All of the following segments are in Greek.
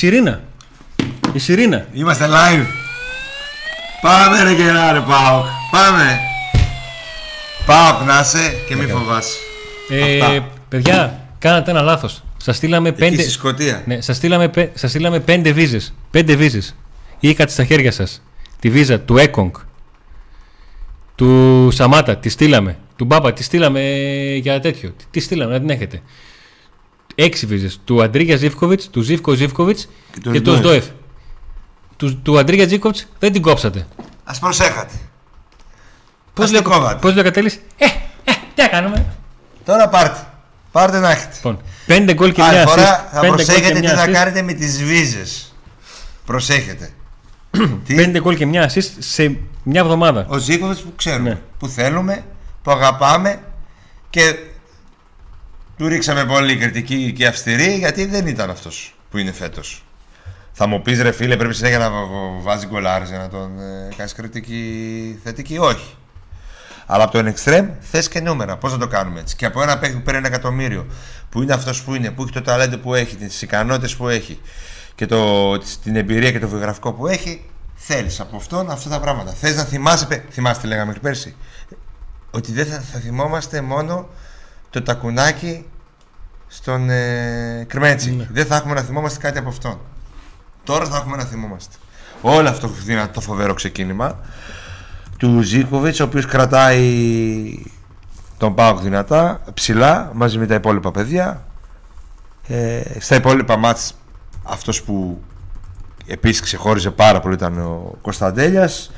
Η Σιρήνα. Η Σιρήνα. Είμαστε live. Πάμε ρε κερά ρε Πάοκ. Πάμε. Πάοκ να είσαι και μη φοβάσαι. Ε, Αυτά. παιδιά, κάνατε ένα λάθος. Σας στείλαμε Εκεί πέντε. στη Σκωτία. Ναι, σας στείλαμε, πέ- σας στείλαμε πέντε βίζες. Πέντε βίζες. Είχατε στα χέρια σας τη βίζα του Έκονγκ, του Σαμάτα, τη στείλαμε. Του Μπάμπα, τη στείλαμε για τέτοιο. Τι- Τι στείλαμε, να την έχετε. Έξι βίζες. Του Αντρίγια Ζήφκοβιτς, του Ζήφκο Ζήφκοβιτς Και και, του του Σντόεφ. Σντόεφ. Του, του Αντρίγια Ζήφκοβιτς δεν την κόψατε. Ας προσέχατε. Πώς την λέει, κόβατε. πώς λέει ο Κατέλης, ε, ε, τι να κάνουμε; Τώρα πάρτε. Πάρτε να έχετε. Λοιπόν, πέντε γκολ και Άλλη μια φορά assist. θα Πέντε γκολ και προσέχετε τι μια θα assist. κάνετε με τις βίζες. Προσέχετε. τι; Πέντε γκολ και μια assist σε μια εβδομάδα. Ο Ζήκοβιτς που ξέρουμε. Ναι. Που θέλουμε, που αγαπάμε και του ρίξαμε πολύ κριτική και αυστηρή γιατί δεν ήταν αυτός που είναι φέτος. Θα μου πεις ρε φίλε πρέπει συνέχεια να βα- βα- βάζει γκολάρες για να τον ε, κάνεις κριτική θετική; Όχι. Αλλά από τον εξτρέμ θες και νούμερα. Πώς να το κάνουμε έτσι; Και από ένα παίκτη που παίρνει ένα εκατομμύριο που είναι αυτός που είναι, που έχει το ταλέντο που έχει, τις ικανότητες που έχει και το, τις- την εμπειρία και το βιογραφικό που έχει, θέλεις από αυτόν αυτά τα πράγματα. Θες να θυμάσαι, πε- θυμάσαι τι λέγαμε μέχρι πέρσι, ότι δεν θα, θα θυμόμαστε μόνο το τακουνάκι στον ε, Κρμέντσι. Ναι. Δεν θα έχουμε να θυμόμαστε κάτι από αυτόν. Τώρα θα έχουμε να θυμόμαστε. Όλο αυτό το δυνατό το φοβερό ξεκίνημα του Ζήκοβιτς ο οποίος κρατάει τον Πάοκ δυνατά, ψηλά, μαζί με τα υπόλοιπα παιδιά. Ε, στα υπόλοιπα μάτς αυτός που επίσης ξεχώριζε πάρα πολύ ήταν ο Κωνσταντέλιας.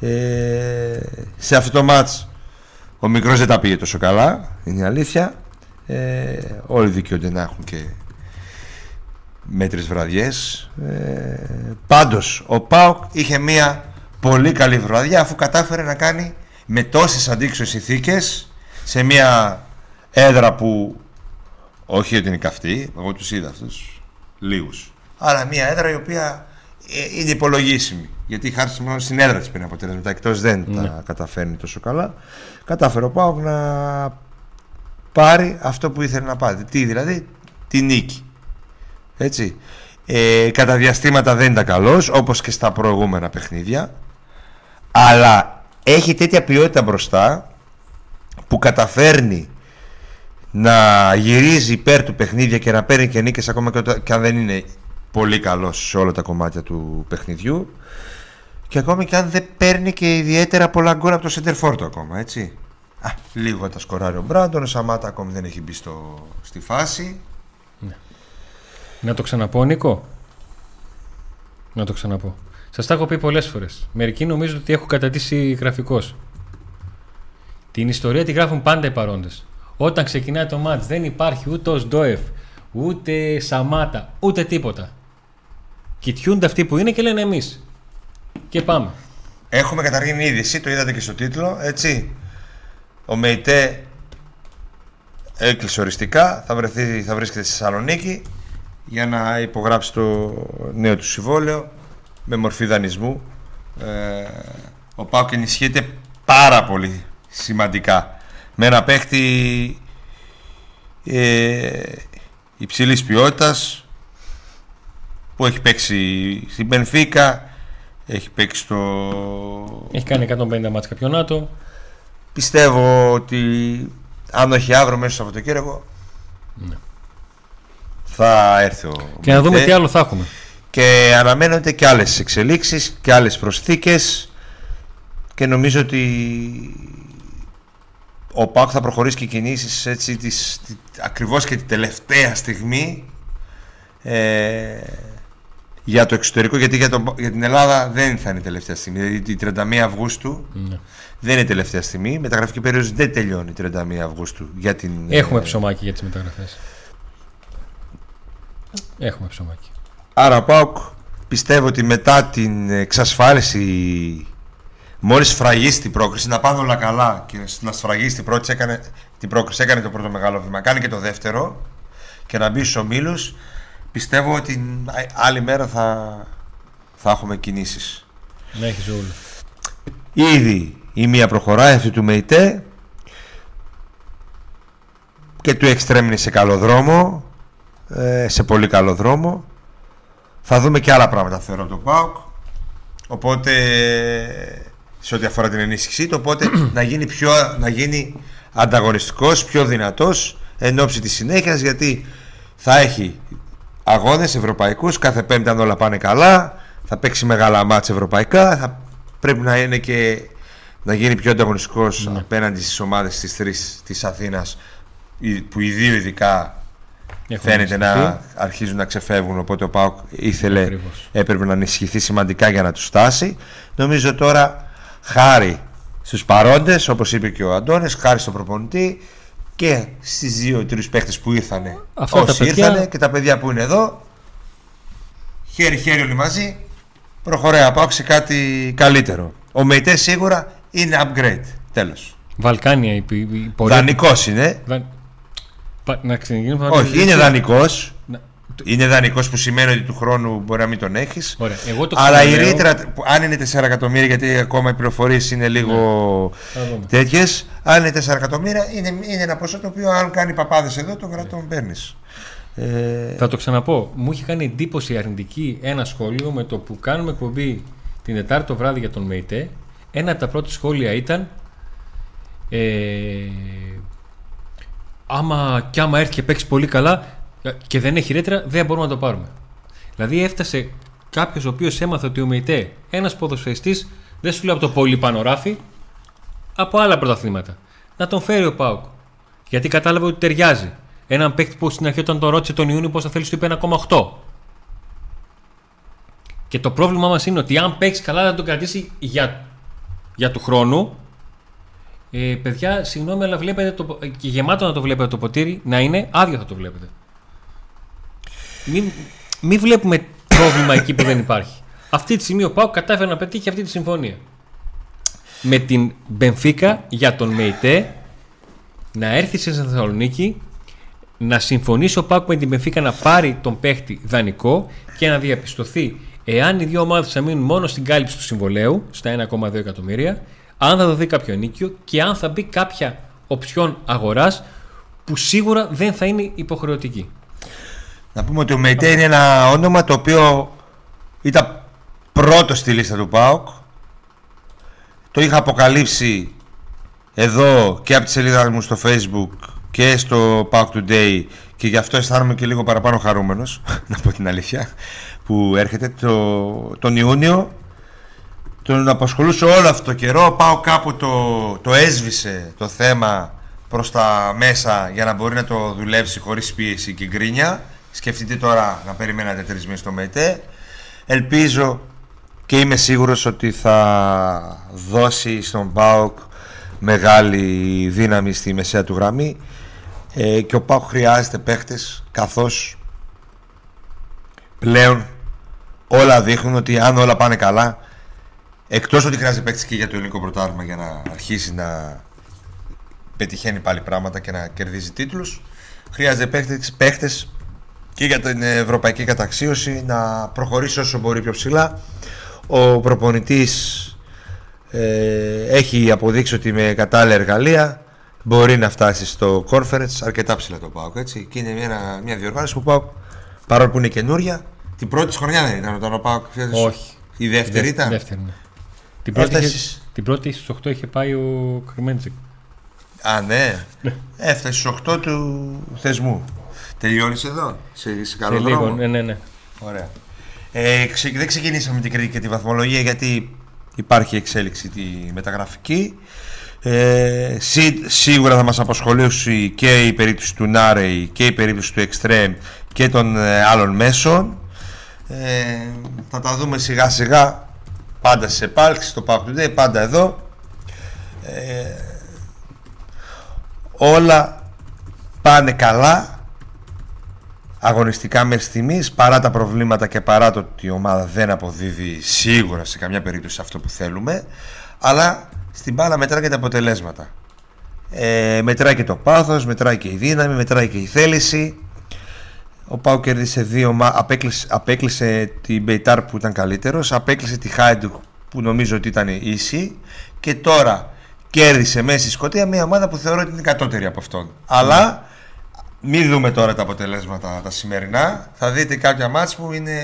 Ε, σε αυτό το μάτς ο μικρός δεν τα πήγε τόσο καλά, είναι η αλήθεια. Ε, όλοι δικαιούνται να έχουν και μέτρες βραδιές. Ε, πάντως, ο Πάοκ είχε μία πολύ καλή βραδιά αφού κατάφερε να κάνει με τόσες αντίξωες ηθίκες σε μία έδρα που όχι ότι είναι καυτή, εγώ τους είδα αυτούς λίγους. Αλλά μία έδρα η οποία ε, είναι υπολογίσιμη. Γιατί χάρη μόνο στην έδρα της πήρε αποτελέσματα, εκτός δεν τα καταφέρνει τόσο καλά. Κατάφερε ο Πάοκ να πάρει αυτό που ήθελε να πάρει. Τι δηλαδή, τη νίκη. Έτσι. Ε, κατά διαστήματα δεν ήταν καλός όπως και στα προηγούμενα παιχνίδια αλλά έχει τέτοια ποιότητα μπροστά που καταφέρνει να γυρίζει υπέρ του παιχνίδια και να παίρνει και νίκες ακόμα και, όταν- και αν δεν είναι πολύ καλός σε όλα τα κομμάτια του παιχνιδιού και ακόμη και αν δεν παίρνει και ιδιαίτερα πολλά γκολ από το center του ακόμα έτσι Α, λίγο τα σκοράρει ο Μπράντον ο Σαμάτα ακόμη δεν έχει μπει στο, στη φάση Να το ξαναπώ, Νίκο; Να το ξαναπώ. Σας τα έχω πει πολλές φορές. Μερικοί νομίζουν ότι έχω κατατήσει γραφικός. Την ιστορία τη γράφουν πάντα οι παρόντες. Όταν ξεκινάει το μάτς δεν υπάρχει ούτε ο Σντόεφ, ούτε Σαμάτα, ούτε τίποτα. Κοιτιούνται αυτοί που είναι και λένε εμείς. Και πάμε. Έχουμε καταρχήν είδηση, το είδατε και στο τίτλο, έτσι. Ο ΜΕΙΤΕ έκλεισε οριστικά, θα, βρεθεί, θα βρίσκεται στη Θεσσαλονίκη για να υπογράψει το νέο του συμβόλαιο με μορφή δανεισμού. Ε, ο Πάουκ ενισχύεται πάρα πολύ σημαντικά με ένα παίχτη ε, υψηλής ποιότητας που έχει παίξει στην Μπενφίκα, έχει παίξει στο Έχει κάνει 150 μάτς καπιονάτο. Πιστεύω ότι αν όχι αύριο μέσα στο Σαββατοκύριακο θα έρθει ο Ναι. Και να δούμε Μητέ τι άλλο θα έχουμε. και αναμένονται και άλλες εξελίξεις και άλλες προσθήκες και νομίζω ότι ο ΠΑΟΚ θα προχωρήσει και κινήσεις έτσι τις, τη- ακριβώς και την τελευταία στιγμή ε, για το εξωτερικό γιατί για, τον- για την Ελλάδα δεν θα είναι η τελευταία στιγμή δηλαδή την 31 Αυγούστου Ναι. δεν είναι η τελευταία στιγμή. Η μεταγραφική περίοδος δεν τελειώνει 31 Αυγούστου για την. Έχουμε ε, ψωμάκι για τις μεταγραφές. Έχουμε ψωμάκι. Άρα ΠΑΟΚ πιστεύω ότι μετά την εξασφάλιση μόλις σφραγίσει την πρόκριση να πάνε όλα καλά και να σφραγίσει την, πρώτη, έκανε, την πρόκριση έκανε το πρώτο μεγάλο βήμα κάνει και το δεύτερο και να μπει στους ομίλους πιστεύω ότι την άλλη μέρα θα, θα έχουμε κινήσεις Να έχεις όλο. Ήδη η μία προχωράει αυτή του ΜΕΙΤΕ και του Extreme είναι σε καλό δρόμο ε, σε πολύ καλό δρόμο Θα δούμε και άλλα πράγματα θεωρώ το ΠΑΟΚ. Οπότε σε ό,τι αφορά την ενίσχυσή του, οπότε να γίνει, πιο, να γίνει ανταγωνιστικός, πιο δυνατός εν ώψη της συνέχειας γιατί θα έχει αγώνες ευρωπαϊκούς κάθε πέμπτη αν όλα πάνε καλά θα παίξει μεγάλα μάτς ευρωπαϊκά θα πρέπει να είναι και να γίνει πιο ανταγωνιστικός ναι. απέναντι στις ομάδες της τρεις της Αθήνας που οι δύο ειδικά Έχουν φαίνεται να αρχίζουν να ξεφεύγουν οπότε ο Πάοκ ήθελε, έπρεπε να ενισχυθεί σημαντικά για να τους στάσει νομίζω τώρα χάρη στους παρόντες όπως είπε και ο Αντώνης χάρη στον προπονητή και στις δύο-τρεις παίχτες που ήρθαν όσοι ήρθανε και τα παιδιά που είναι εδώ χέρι-χέρι όλοι μαζί προχωράει να πάω σε κάτι καλύτερο. Ο Μεϊτές σίγουρα είναι upgrade. Τέλος. Βαλκάνια η, η Δανεικός είναι. Να Όχι, είναι δανεικός. Να... Είναι δανεικός που σημαίνει ότι του χρόνου μπορεί να μην τον έχεις. Αλλά η ρήτρα, αν είναι 4 εκατομμύρια, γιατί ακόμα οι πληροφορίες είναι λίγο ναι. τέτοιες, αν είναι 4 εκατομμύρια, είναι, είναι ένα ποσό το οποίο αν κάνει παπάδες εδώ, τον κρατών παίρνει. Ε... Θα το ξαναπώ. Μου είχε κάνει εντύπωση αρνητική ένα σχόλιο με το που κάνουμε εκπομπή την Τετάρτη το βράδυ για τον ΜΕΙΤΕ. Ένα από τα πρώτα σχόλια ήταν. Ε, άμα κι άμα έρθει και παίξει πολύ καλά, και δεν έχει ρέτρα, δεν μπορούμε να το πάρουμε. Δηλαδή έφτασε κάποιος ο οποίος έμαθε ότι ο ΜΕΙΤΕ, ένας ποδοσφαιριστής, δεν σου λέει από το πολύ πάνω ράφι, από άλλα πρωταθλήματα. Να τον φέρει ο Πάουκ. Γιατί κατάλαβε ότι ταιριάζει. Έναν παίκτη που στην αρχή όταν τον ρώτησε τον Ιούνιο πώς θα θέλεις, του είπε 1,8. Και το πρόβλημά μας είναι ότι αν παίξει καλά, θα τον κρατήσει για, για του χρόνου. Ε, παιδιά, συγγνώμη, αλλά βλέπετε το, και γεμάτο να το βλέπετε το ποτήρι, να είναι άδειο θα το βλέπετε. Μην, μην βλέπουμε πρόβλημα εκεί που δεν υπάρχει. Αυτή τη στιγμή ο Πάου κατάφερε να πετύχει αυτή τη συμφωνία. Με την Μπενφίκα για τον ΜΕΙΤΕ να έρθει σε Θεσσαλονίκη να συμφωνήσει ο Πάου με την Μπενφίκα να πάρει τον παίχτη δανεικό και να διαπιστωθεί εάν οι δύο ομάδες θα μείνουν μόνο στην κάλυψη του συμβολέου στα 1,2 εκατομμύρια, αν θα δοθεί κάποιο νίκιο και αν θα μπει κάποια οψιόν αγοράς που σίγουρα δεν θα είναι υποχρεωτική. Να πούμε ότι ο Μεϊτέ είναι ένα όνομα το οποίο ήταν πρώτο στη λίστα του ΠΑΟΚ. Το είχα αποκαλύψει εδώ και από τη σελίδα μου στο facebook και στο PAOK Today και γι' αυτό αισθάνομαι και λίγο παραπάνω χαρούμενος, να πω την αλήθεια, που έρχεται το, τον Ιούνιο. Τον απασχολούσε όλο αυτό το καιρό, πάω κάπου το, το έσβησε το θέμα προς τα μέσα για να μπορεί να το δουλέψει χωρίς πίεση και γκρίνια Σκεφτείτε τώρα να περιμένατε τρεις μήνες στο ΜΕΤΕ. Ελπίζω και είμαι σίγουρος ότι θα δώσει στον ΠΑΟΚ μεγάλη δύναμη στη μεσαία του γραμμή ε, και ο ΠΑΟΚ χρειάζεται παίχτες καθώς πλέον όλα δείχνουν ότι αν όλα πάνε καλά εκτός ότι χρειάζεται παίχτες και για το ελληνικό πρωτάθλημα για να αρχίσει να πετυχαίνει πάλι πράγματα και να κερδίζει τίτλους χρειάζεται παίχτες, παίχτες και για την ευρωπαϊκή καταξίωση να προχωρήσει όσο μπορεί πιο ψηλά. Ο προπονητής ε, έχει αποδείξει ότι με κατάλληλα εργαλεία μπορεί να φτάσει στο conference. Αρκετά ψηλά το ΠΑΟΚ έτσι. Και είναι μια, μια διοργάνωση που ΠΑΟΚ παρόλο που είναι καινούρια την πρώτη χρονιά δεν ήταν όταν ο ΠΑΟΚ όχι. η δεύτερη ήταν. δεύτερη, ναι. την, πρώτη είχε, την πρώτη στις 8 είχε πάει ο Κρυμέντζικ Α ναι, ναι. έφτασε στις 8 του θεσμού Τελειώνεις εδώ, σε, σε καλό λίγο, ναι, ναι, ναι. Ωραία. Ε, ξε, δεν ξεκινήσαμε την κριτική και τη βαθμολογία γιατί υπάρχει εξέλιξη τη μεταγραφική. Ε, σί, σίγουρα θα μας απασχολήσει και η περίπτωση του Νάρεϊ και η περίπτωση του Extreme και των ε, άλλων μέσων. Ε, θα τα δούμε σιγά σιγά πάντα σε επάλξη στο Pack Today, πάντα εδώ. Ε, όλα πάνε καλά αγωνιστικά μέχρι στιγμής παρά τα προβλήματα και παρά το ότι η ομάδα δεν αποδίδει σίγουρα σε καμιά περίπτωση αυτό που θέλουμε αλλά στην μπάλα μετράει και τα αποτελέσματα. Ε, μετράει και το πάθος, μετράει και η δύναμη, μετράει και η θέληση. Ο Πάου κέρδισε δύο απέκλεισε, απέκλεισε την Μπεϊτάρ που ήταν καλύτερος απέκλεισε τη Χάιντου που νομίζω ότι ήταν ίση και τώρα κέρδισε μέσα στη Σκωτία μια ομάδα που θεωρώ ότι είναι κατώτερη από αυτόν. Αλλά μην δούμε τώρα τα αποτελέσματα τα σημερινά. Θα δείτε κάποια μάτς που είναι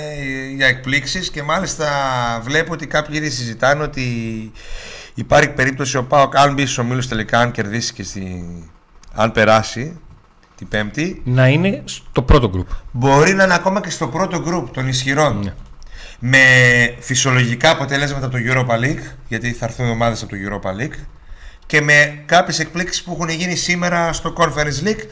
για εκπλήξεις και μάλιστα βλέπω ότι κάποιοι ήδη συζητάνε ότι υπάρχει περίπτωση ο Πάοκ αν μπει στους ομίλους τελικά αν κερδίσει και στη... αν περάσει την Πέμπτη Να είναι στο πρώτο γκρουπ. μπορεί να είναι ακόμα και στο πρώτο γκρουπ των ισχυρών Ναι. με φυσιολογικά αποτελέσματα από το Europa League γιατί θα έρθουν ομάδες από το Europa League και με κάποιες εκπλήξεις που έχουν γίνει σήμερα στο Conference League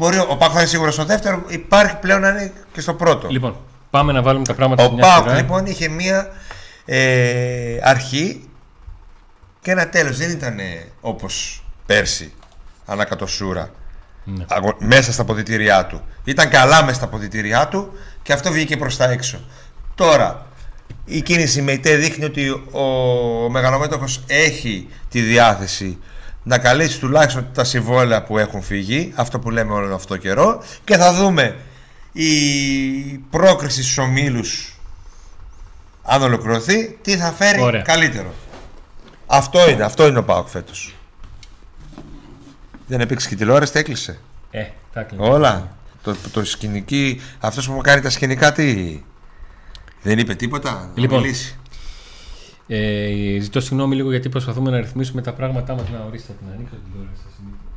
μπορεί ο Πάοκ θα είναι σίγουρα στο δεύτερο υπάρχει πλέον να είναι και στο πρώτο Λοιπόν, πάμε να βάλουμε τα πράγματα ο σε μια Πάοκ σειρά. λοιπόν είχε μία ε, αρχή και ένα τέλος δεν ήταν ε, όπως πέρσι ανακατοσούρα Ναι. αγω- μέσα στα ποδητήριά του ήταν καλά μέσα στα ποδητήριά του και αυτό βγήκε προς τα έξω τώρα η κίνηση με ΙΤΕ δείχνει ότι ο μεγαλομέτωχος έχει τη διάθεση να καλύψει τουλάχιστον τα συμβόλαια που έχουν φύγει αυτό που λέμε όλο αυτό το καιρό και θα δούμε η πρόκριση στους ομίλους αν ολοκληρωθεί τι θα φέρει Ωραία. καλύτερο αυτό είναι, αυτό είναι ο ΠΑΟΚ φέτος δεν έπαιξε και τηλεόραση, έκλεισε. Ε, τα κλείνω. Όλα. Το, το σκηνική, αυτός που μου κάνει τα σκηνικά τι; Δεν είπε τίποτα. να Λοιπόν. μιλήσει. Ε, ζητώ συγγνώμη λίγο γιατί προσπαθούμε να ρυθμίσουμε τα πράγματά μας. Να ορίστε την ανοίξω την τηλεόραση στα συνήθεια.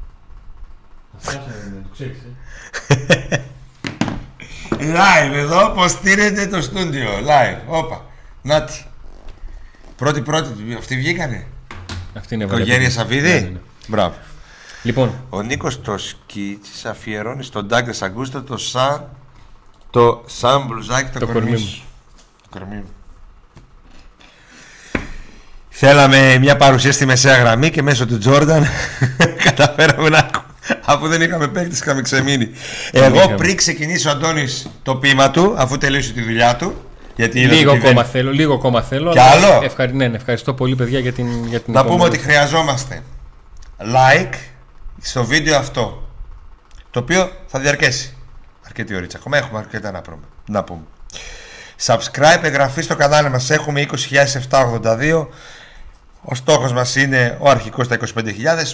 Αυτό το ξέρεις, ε. Live εδώ, πως στείνεται το στούντιο. Live. Όπα. Νάτι. Πρώτη πρώτη, αυτοί βγήκανε. Αυτή είναι Οικογένεια βέβαια. Σαββίδη; Ναι, ναι, ναι. Μπράβο. Λοιπόν, Ο Νίκος το σκίτσις αφιερώνει στον Ντάγκρες Αγκούστο το σαν το σαν μπλουζάκι το, Το κορμί κορμί σου. Το κορμί μου. Θέλαμε μια παρουσία στη μεσαία γραμμή και μέσω του Τζόρνταν καταφέραμε να ακούμε. Αφού δεν είχαμε παίκτης είχαμε ξεμείνει. Εγώ είχαμε. πριν ξεκινήσει ο Αντώνης το ποίημα του, αφού τελείωσε τη δουλειά του, γιατί είδα λίγο ότι δεν- ακόμα θέλω, λίγο ακόμα θέλω. Κι αλλά άλλο; Ευχαρι... Ναι, ναι, ευχαριστώ πολύ παιδιά για την, για την Να πούμε επόμενη. ότι χρειαζόμαστε like στο βίντεο αυτό. Το οποίο θα διαρκέσει αρκετή ωρίτσα. Ακόμα έχουμε αρκετά να, πούμε. να πούμε. Subscribe, εγγραφή στο κανάλι μας. Έχουμε 20.782. Ο στόχος μας είναι ο αρχικός τα 25.000.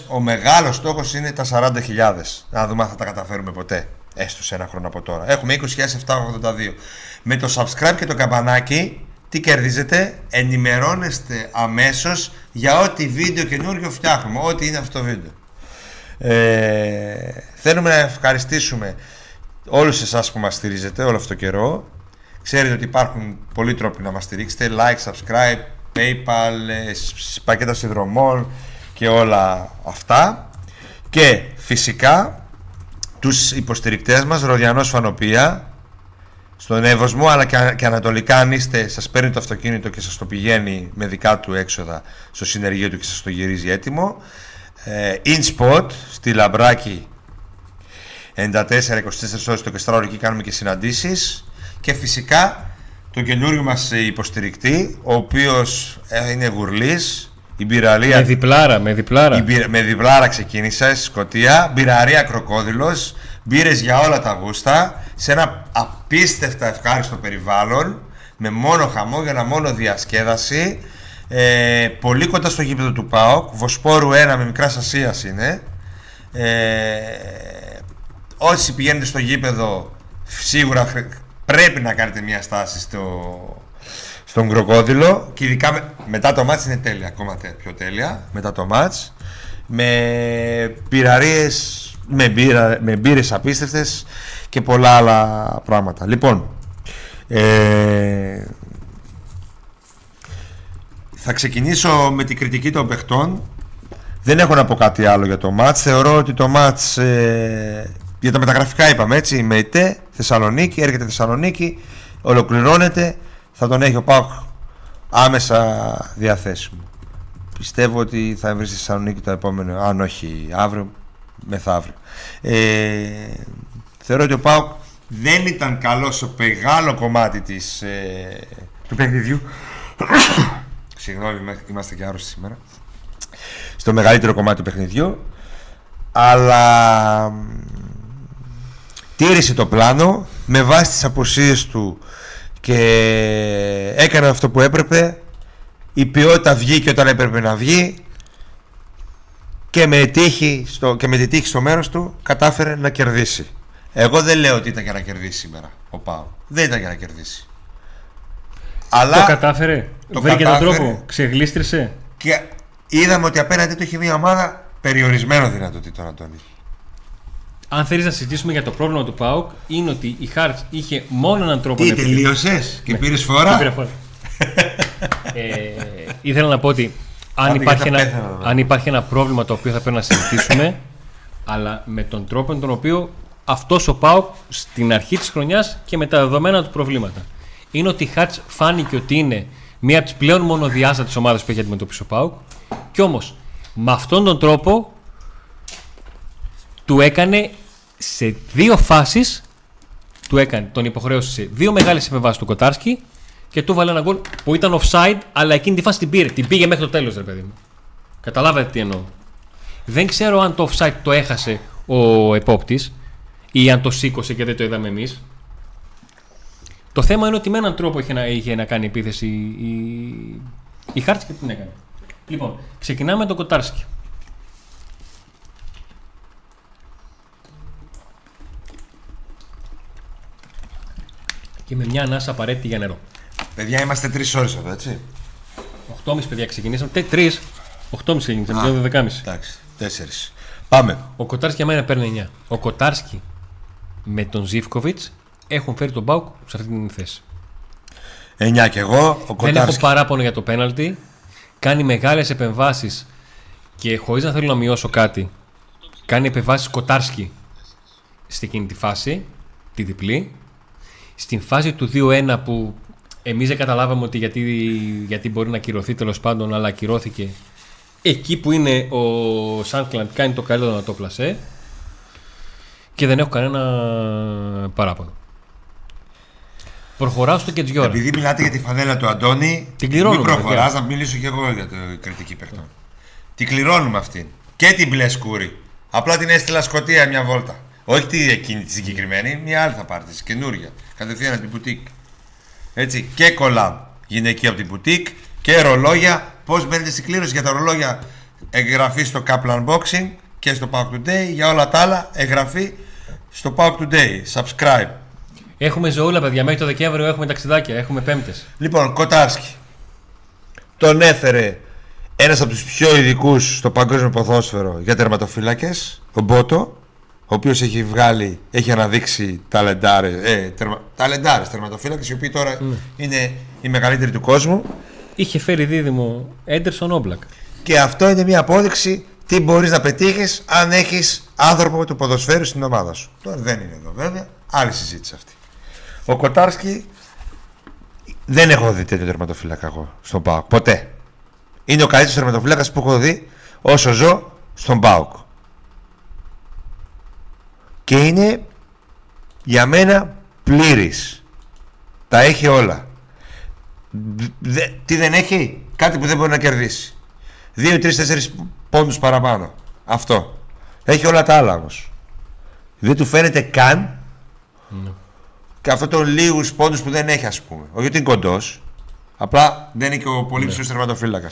Ο μεγάλος στόχος είναι τα 40.000. Να δούμε αν θα τα καταφέρουμε ποτέ. Έστω σε ένα χρόνο από τώρα. Έχουμε 20.782. Με το subscribe και το καμπανάκι, τι κερδίζετε, ενημερώνεστε αμέσως για ό,τι βίντεο καινούριο φτιάχνουμε. Ό,τι είναι αυτό το βίντεο. Ε, θέλουμε να ευχαριστήσουμε όλους εσάς που μας στηρίζετε όλο αυτό το καιρό. Ξέρετε ότι υπάρχουν πολλοί τρόποι να μας στηρίξετε. Like, subscribe, paypal, ε, σ- πακέτα συνδρομών και όλα αυτά. Και φυσικά τους υποστηρικτές μας, Ροδιανός Φανοπία, στον Εύωσμο αλλά και, α- και ανατολικά αν είστε, σας παίρνει το αυτοκίνητο και σας το πηγαίνει με δικά του έξοδα στο συνεργείο του και σας το γυρίζει έτοιμο. Ε, InSpot στη Λαμπράκη 94-24 ώρες το 24 εκεί κάνουμε και συναντήσεις και φυσικά το καινούριο μας υποστηρικτή ο οποίος ε, είναι γουρλής η μπυραλία Με διπλάρα, με διπλάρα. η μπυρα- με διπλάρα ξεκίνησα στη Σκωτία. Μπειραρία Κροκόδηλος. Μπύρες για όλα τα γούστα. Σε ένα απίστευτα ευχάριστο περιβάλλον. Με μόνο χαμόγελα, μόνο διασκέδαση. Ε, πολύ κοντά στο γήπεδο του ΠΑΟΚ. Βοσπόρου 1 με μικράς Ασίας είναι. Ε, όσοι πηγαίνετε στο γήπεδο, σίγουρα χρ- πρέπει να κάνετε μια στάση στο, στον κροκόδιλο και ειδικά με- μετά το μάτς είναι τέλεια, ακόμα τε- πιο τέλεια μετά το μάτς. Με πυραρίες με, μπύρα, με μπύρες απίστευτες και πολλά άλλα πράγματα. Λοιπόν ε, θα ξεκινήσω με την κριτική των παιχτών. Δεν έχω να πω κάτι άλλο για το μάτς. Θεωρώ ότι το μάτς ε, για τα μεταγραφικά είπαμε έτσι με ΙΤΕ Θεσσαλονίκη έρχεται Θεσσαλονίκη ολοκληρώνεται θα τον έχει ο Πάοκ άμεσα διαθέσιμο πιστεύω ότι θα βρει στη Θεσσαλονίκη το επόμενο αν όχι αύριο μεθαύριο ε, θεωρώ ότι ο Πάοκ δεν ήταν καλός στο μεγάλο κομμάτι της, ε, του παιχνιδιού Συγγνώμη, είμαι- είμαστε και άρρωστοι σήμερα. Στο μεγαλύτερο κομμάτι του παιχνιδιού. Αλλά μ, τήρησε το πλάνο με βάση τις αποσίες του και έκανε αυτό που έπρεπε. Η ποιότητα βγήκε όταν έπρεπε να βγει και με, τύχη στο, και με τη τύχη στο μέρος του κατάφερε να κερδίσει. Εγώ δεν λέω ότι ήταν για να κερδίσει σήμερα ο Πάο. Δεν ήταν για να κερδίσει. Αλλά Το κατάφερε; το Βρήκε τον κατάφερε. τρόπο; Ξεγλίστρισε. και είδαμε ότι απέναντι του είχε μια ομάδα περιορισμένων δυνατοτήτων, Αντώνη. Αν θέλεις να συζητήσουμε για το πρόβλημα του ΠΑΟΚ, είναι ότι η Χάρτς είχε μόνο έναν τρόπο Τι να τελείωσες και πήρες Δεν φορά. πήρα φορά. ε, ήθελα να πω ότι αν Άντε, υπάρχει, γιατί θα ένα, πέθανα, βέβαια. αν υπάρχει ένα πρόβλημα το οποίο θα πρέπει να συζητήσουμε, αλλά με τον τρόπο με τον οποίο αυτός ο ΠΑΟΚ στην αρχή της χρονιάς και με τα δεδομένα του προβλήματα. Είναι ότι η Χάρτς φάνηκε ότι είναι μία από τις πλέον μονοδιάστατες ομάδες που έχει αντιμετωπίσει ο ΠΑΟΚ. Και όμως με αυτόν τον τρόπο του έκανε σε δύο φάσεις του έκανε, τον υποχρέωσε σε δύο μεγάλες επεμβάσεις του Κοτάρσκι και του βάλε ένα γκολ που ήταν offside, αλλά εκείνη τη φάση την πήρε. Την πήγε μέχρι το τέλος, ρε παιδί μου. Καταλάβατε τι εννοώ. Δεν ξέρω αν το offside το έχασε ο επόπτης ή αν το σήκωσε και δεν το είδαμε εμείς. Το θέμα είναι ότι με έναν τρόπο είχε να, είχε να κάνει επίθεση η, η Χάρτς και την έκανε. Λοιπόν, ξεκινάμε με τον Κοτάρσκι. Και με μια ανάσα απαραίτητη για νερό. Παιδιά, είμαστε τρεις ώρες εδώ, έτσι. 8.30 παιδιά ξεκινήσαμε. Τε, 3. 8.30 ξεκινήσαμε. Α. 12.30. Εντάξει, τέσσερις. Πάμε. Ο Κοτάρσκι για μένα παίρνει 9. Ο Κοτάρσκι με τον Ζήφκοβιτς έχουν φέρει τον Μπάουκ σε αυτή την θέση. 9 κι εγώ. Ο Δεν έχω Κοτάρσκι. παράπονο για το πέναλτι. Κάνει μεγάλες επεμβάσεις και χωρίς να θέλω να μειώσω κάτι, κάνει επεμβάσεις Κοτάρσκι στην εκείνη τη φάση, τη διπλή. Στην φάση του 2-1 που εμείς δεν καταλάβαμε ότι γιατί, γιατί μπορεί να ακυρωθεί τέλος πάντων, αλλά ακυρώθηκε. Εκεί που είναι ο Σάντκλαντ κάνει το καλύτερο να το πλασέ και δεν έχω κανένα παράπονο. Προχωράω στο Κετζιόρα. Επειδή μιλάτε για τη φανέλα του Αντώνη, Την κληρώνουμε, μην προχωράς, παιδιά. να μιλήσω κι εγώ για το κριτική παιχτών. Την κληρώνουμε αυτήν. Και την μπλε σκούρη. Απλά την έστειλα Σκοτία μια βόλτα. Όχι τη εκείνη τη συγκεκριμένη, μια άλλη θα πάρετε, της καινούρια. Κατευθείαν από την μπουτίκ. Έτσι, και κολλάμ γυναική από την μπουτίκ και ρολόγια. Πώς μπαίνετε στην κλήρωση για τα ρολόγια, εγγραφή στο Kaplan Boxing και στο Pack Today. Για όλα τα άλλα, εγγραφή στο Pack Today. Subscribe. Έχουμε ζωούλα, παιδιά. Μέχρι το Δεκέμβριο έχουμε ταξιδάκια. Έχουμε πέμπτες. Λοιπόν, Κοτάρσκι. Τον έφερε ένας από τους πιο ειδικούς στο παγκόσμιο ποδόσφαιρο για τερματοφύλακες, ο Μπότο, ο οποίος έχει βγάλει, έχει αναδείξει ταλεντάρες, ε, τερμα, ταλεντάρες τερματοφύλακες, οι οποίοι τώρα είναι οι μεγαλύτεροι του κόσμου. Είχε φέρει δίδυμο Έντερσον Όμπλακ. Και αυτό είναι μια απόδειξη τι μπορείς να πετύχεις αν έχεις άνθρωπο του ποδοσφαίρου στην ομάδα σου. Τώρα δεν είναι εδώ βέβαια. Άλλη συζήτηση αυτή. Ο Κοτάρσκι δεν έχω δει τέτοιο τερματοφύλακα εγώ στον Πάοκ. Ποτέ. Είναι ο καλύτερος τερματοφύλακας που έχω δει όσο ζω στον Πάοκ. Και είναι για μένα πλήρης. Τα έχει όλα. Δε- τι δεν έχει, κάτι που δεν μπορεί να κερδίσει. 2, 3, 4 πόντους παραπάνω. Αυτό. Έχει όλα τα άλλα όμως. Δεν του φαίνεται καν και αυτό των λίγους πόντους που δεν έχει, ας πούμε. Όχι ότι είναι κοντός. Απλά δεν είναι και ο πολύ ψηλός τερματοφύλακα.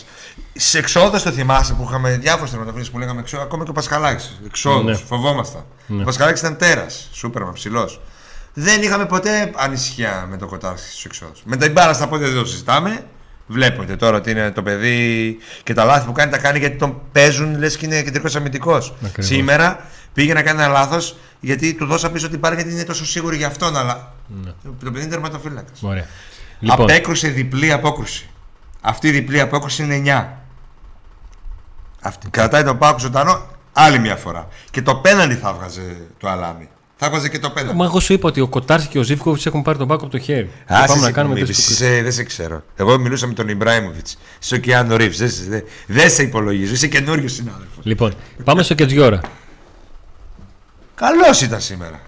Σε εξόδους το θυμάσαι που είχαμε διάφορους τερματοφύλακε που λέγαμε εξόδου, ακόμα και ο Πασχαλάκης. Εξόδους, Ναι. φοβόμασταν. Ο Πασχαλάκης ήταν τέρας, σούπερμα ψηλός. Δεν είχαμε ποτέ ανησυχία με το κοτάρσκι στους εξόδους. Με την μπάλα στα πόδια δεν το συζητάμε. Βλέπετε τώρα ότι είναι το παιδί και τα λάθη που κάνει τα κάνει γιατί τον παίζουν λες και είναι κεντρικός αμυντικός. Ακριβώς. Σήμερα πήγε να κάνει ένα λάθος γιατί του δώσα πίσω την μπάλα γιατί είναι τόσο σίγουροι για αυτόν. Αλλά το παιδί είναι τερματοφύλακα. Ωραία. Λοιπόν, Απέκρουσε διπλή απόκρουση. Αυτή η διπλή απόκρουση είναι 9. Αυτή. Κρατάει τον Πάκο ζωντανό άλλη μια φορά. Και το πέναντι θα έβγαζε το αλάμι. Θα έβγαζε και το πέναντι. μα εγώ σου είπα ότι ο Κοτάρσκι και ο Ζήφκοβιτς έχουν πάρει τον πάκο από το χέρι. Και Άσε πάμε να εσύ κάνουμε που τεστ μίλησες. του Είσαι- Δεν σε ξέρω. Εγώ μιλούσα με τον Ιμπράιμοβιτς. Είσαι ο Κιάνο Ρίβς. Δεν, σε- δεν- δεν σε υπολογίζω. Είσαι καινούριο συνάδελφος. Λοιπόν, πάμε στο Κετζιόρα. Καλός ήταν σήμερα.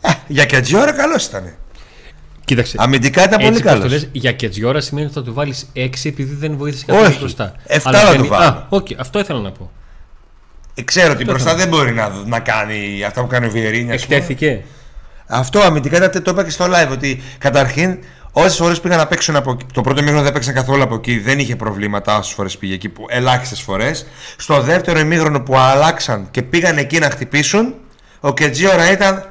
Ε, για Κετζιόρα καλός ήταν. Κοίταξε. Αμυντικά ήταν πολύ Έτσι πως το καλός. λες, για Κετζιόρα σημαίνει ότι θα του βάλεις 6 επειδή δεν βοήθησες καθόλου Όχι. μπροστά. Εφτά Αλλά θα δεν- του βάλω. Α, οκ, αυτό ήθελα να πω. Ε, ξέρω ότι μπροστά θα- δεν μπορεί να, να κάνει αυτά που κάνει ο Βιερίνια. ας πούμε. Εκτέθηκε. Αυτό αμυντικά ήταν, το είπα και στο live ότι καταρχήν όσες φορές πήγαν να παίξουν από εκεί. Το πρώτο μήχρονο δεν παίξαν καθόλου από εκεί, δεν είχε προβλήματα όσες φορές πήγε εκεί, ελάχιστες φορές. Στο δεύτερο ημίχρονο που αλλάξαν και πήγαν εκεί να χτυπήσουν, ο Κετζίωρα ήταν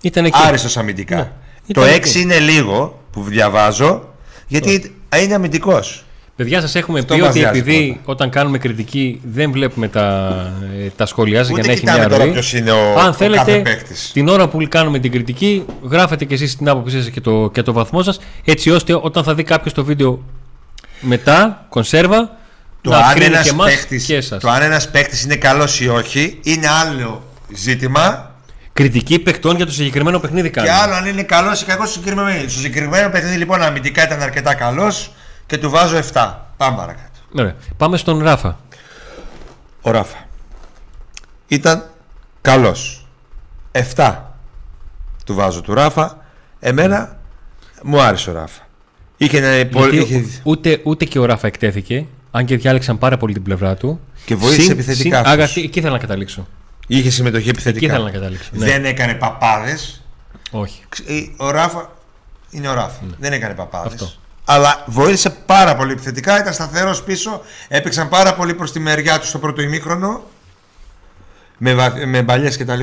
Ήταν εκεί. Άριστος αμυντικά. Ναι, το ήταν 6 εκεί. είναι λίγο που διαβάζω γιατί είναι αμυντικός. Παιδιά, σας έχουμε Αυτό πει μας ότι νοιάζει επειδή πρώτα. όταν κάνουμε κριτική δεν βλέπουμε τα, ε, τα σχόλιά σας για Ούτε να έχει κοιτάμε μια τώρα ροή. ποιος είναι ο- Αν ο θέλετε, κάθε παίκτης. την ώρα που κάνουμε την κριτική, γράφετε και εσείς την άποψή σας και το, και το βαθμό σας, έτσι ώστε όταν θα δει κάποιος το βίντεο μετά, κονσέρβα, Το να αν κρίνει ένας και εμάς παίκτη και εσάς. το αν ένας παίκτης είναι καλός ή όχι είναι άλλο ζήτημα. Κριτική παιχτών για το συγκεκριμένο παιχνίδι Και κάνουμε. άλλο αν είναι καλός ή κακός στο συγκεκριμένο. Στο συγκεκριμένο παιχνίδι λοιπόν αμυντικά ήταν αρκετά καλός και του βάζω 7. Πάμε παρακάτω. Ωραία. Πάμε στον Ράφα. Ο Ράφα. Ήταν καλός. 7 του βάζω του Ράφα. Εμένα μου άρεσε ο Ράφα. Είχε ένα πολύ. Γιατί είχε- ούτε, ούτε και ο Ράφα εκτέθηκε, αν και διάλεξαν πάρα πολύ την πλευρά του. Και βοήθησε επιθετικά αυτούς. Αγαθή, εκεί ήθελα να καταλήξω. Είχε συμμετοχή επιθετικά. Εκεί ήθελα να καταλήξω. Ναι. Δεν έκανε παπάδες. Όχι. Ο Ράφα είναι ο Ράφα. Δεν έκανε παπάδες. Αυτό. Αλλά βοήθησε πάρα πολύ επιθετικά. Ήταν σταθερός πίσω. Έπαιξαν πάρα πολύ προς τη μεριά του στο πρώτο ημίχρονο. Με, βα... με μπαλιές κτλ.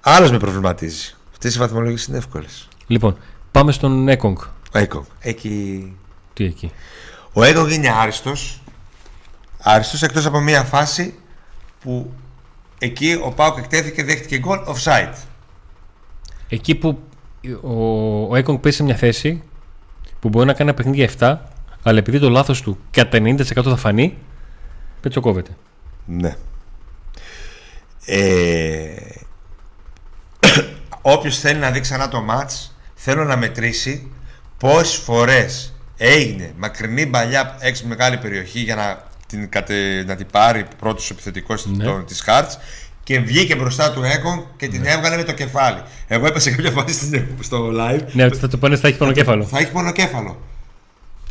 Άλλος με προβληματίζει. Αυτές οι βαθμολογίες είναι εύκολες. Λοιπόν, πάμε στον Έκογκ. Ο Έκογκ. Εκεί. Τι εκεί; Ο Έκογκ είναι άριστος. Άριστος εκτός από μία φάση που εκεί ο Πάουκ εκτέθηκε, δέχτηκε γκολ offside. Εκεί που ο, ο Έκογκ παίζει σε μια θέση που μπορεί να κάνει ένα παιχνίδι για 7, αλλά επειδή το λάθος του κατά 90% θα φανεί, πετσοκόβεται. Ναι. Ε, όποιος θέλει να δει ξανά το μάτς θέλω να μετρήσει πόσες φορές έγινε μακρινή παλιά έξω από μεγάλη περιοχή για να την, κατε, να την πάρει πρώτος επιθετικός Ναι. ναι. της Χάρτς και βγήκε μπροστά του Έκον και την έβγαλε με το κεφάλι. Εγώ είπα σε κάποια φάση στην- στο live Ναι, ότι θα το πάνε, θα έχει πονοκέφαλο. θα έχει μονοκέφαλο.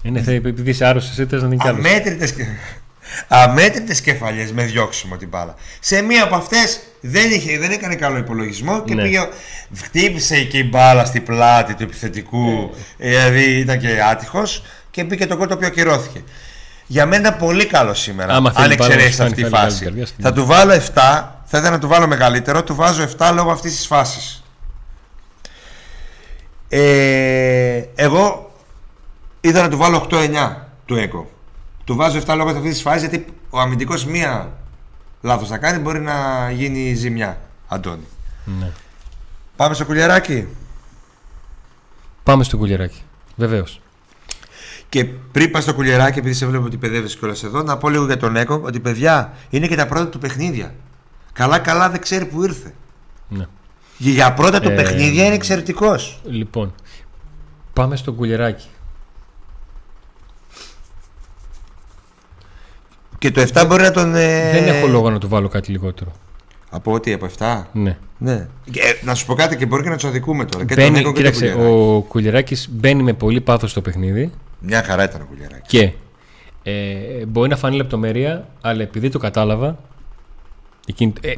Είναι θε, επειδή είσαι άρρωστος, εσύ θες να την κάνει. Αμέτρητες, αμέτρητες κεφαλιές με διώξιμο την μπάλα. Σε μία από αυτές δεν, είχε, δεν έκανε καλό υπολογισμό και Ναι. πήγε, χτύπησε και η μπάλα στη πλάτη του επιθετικού, Ναι. δηλαδή ήταν και άτυχος και μπήκε το γκολ το οποίο ακυρώθηκε. Για μένα πολύ καλό σήμερα, Άμα θέλει αν πάρα να εξαιρέσει σου κάνει αυτή η καλή φάση. καρδιά στην- Θα του βάλω 7, θα ήθελα να του βάλω μεγαλύτερο, του βάζω 7 λόγω αυτής της φάσης. Ε, εγώ ήθελα να του βάλω 8-9 του ΕΚΟ. Του βάζω 7 λόγω αυτής της φάσης γιατί ο αμυντικός μία λάθος θα κάνει μπορεί να γίνει ζημιά. Αντώνη. Ναι. Πάμε στο κουλιαράκι. Πάμε στο κουλιαράκι. Βεβαίως. Και πριν πα στο κουλιαράκι, επειδή σε βλέπω ότι παιδεύεις κιόλας εδώ, να πω λίγο για τον ΕΚΟ ότι παιδιά είναι και τα πρώτα του παιχνίδια. Καλά-καλά δεν ξέρει που ήρθε. Ναι. Και για πρώτα του Ε, παιχνίδια είναι εξαιρετικός. Λοιπόν, πάμε στο κουλιαράκι. Και το 7 μπορεί να τον. ε, Δεν έχω λόγο να του βάλω κάτι λιγότερο. Από ό,τι, από 7. Ναι. Ναι. Και, ε, να σου πω κάτι και μπορεί και να τους αδικούμε τώρα. Και τον Μπαίνει, ΕΚΟ και τον κοίταξε, Κουλιαράκη. ο Κουλιαράκης μπαίνει με πολύ πάθος στο παιχνίδι Μια χαρά ήταν ο κουλιαράκι. και ε, μπορεί να φανεί λεπτομέρεια, αλλά επειδή το κατάλαβα, εκείνη, ε,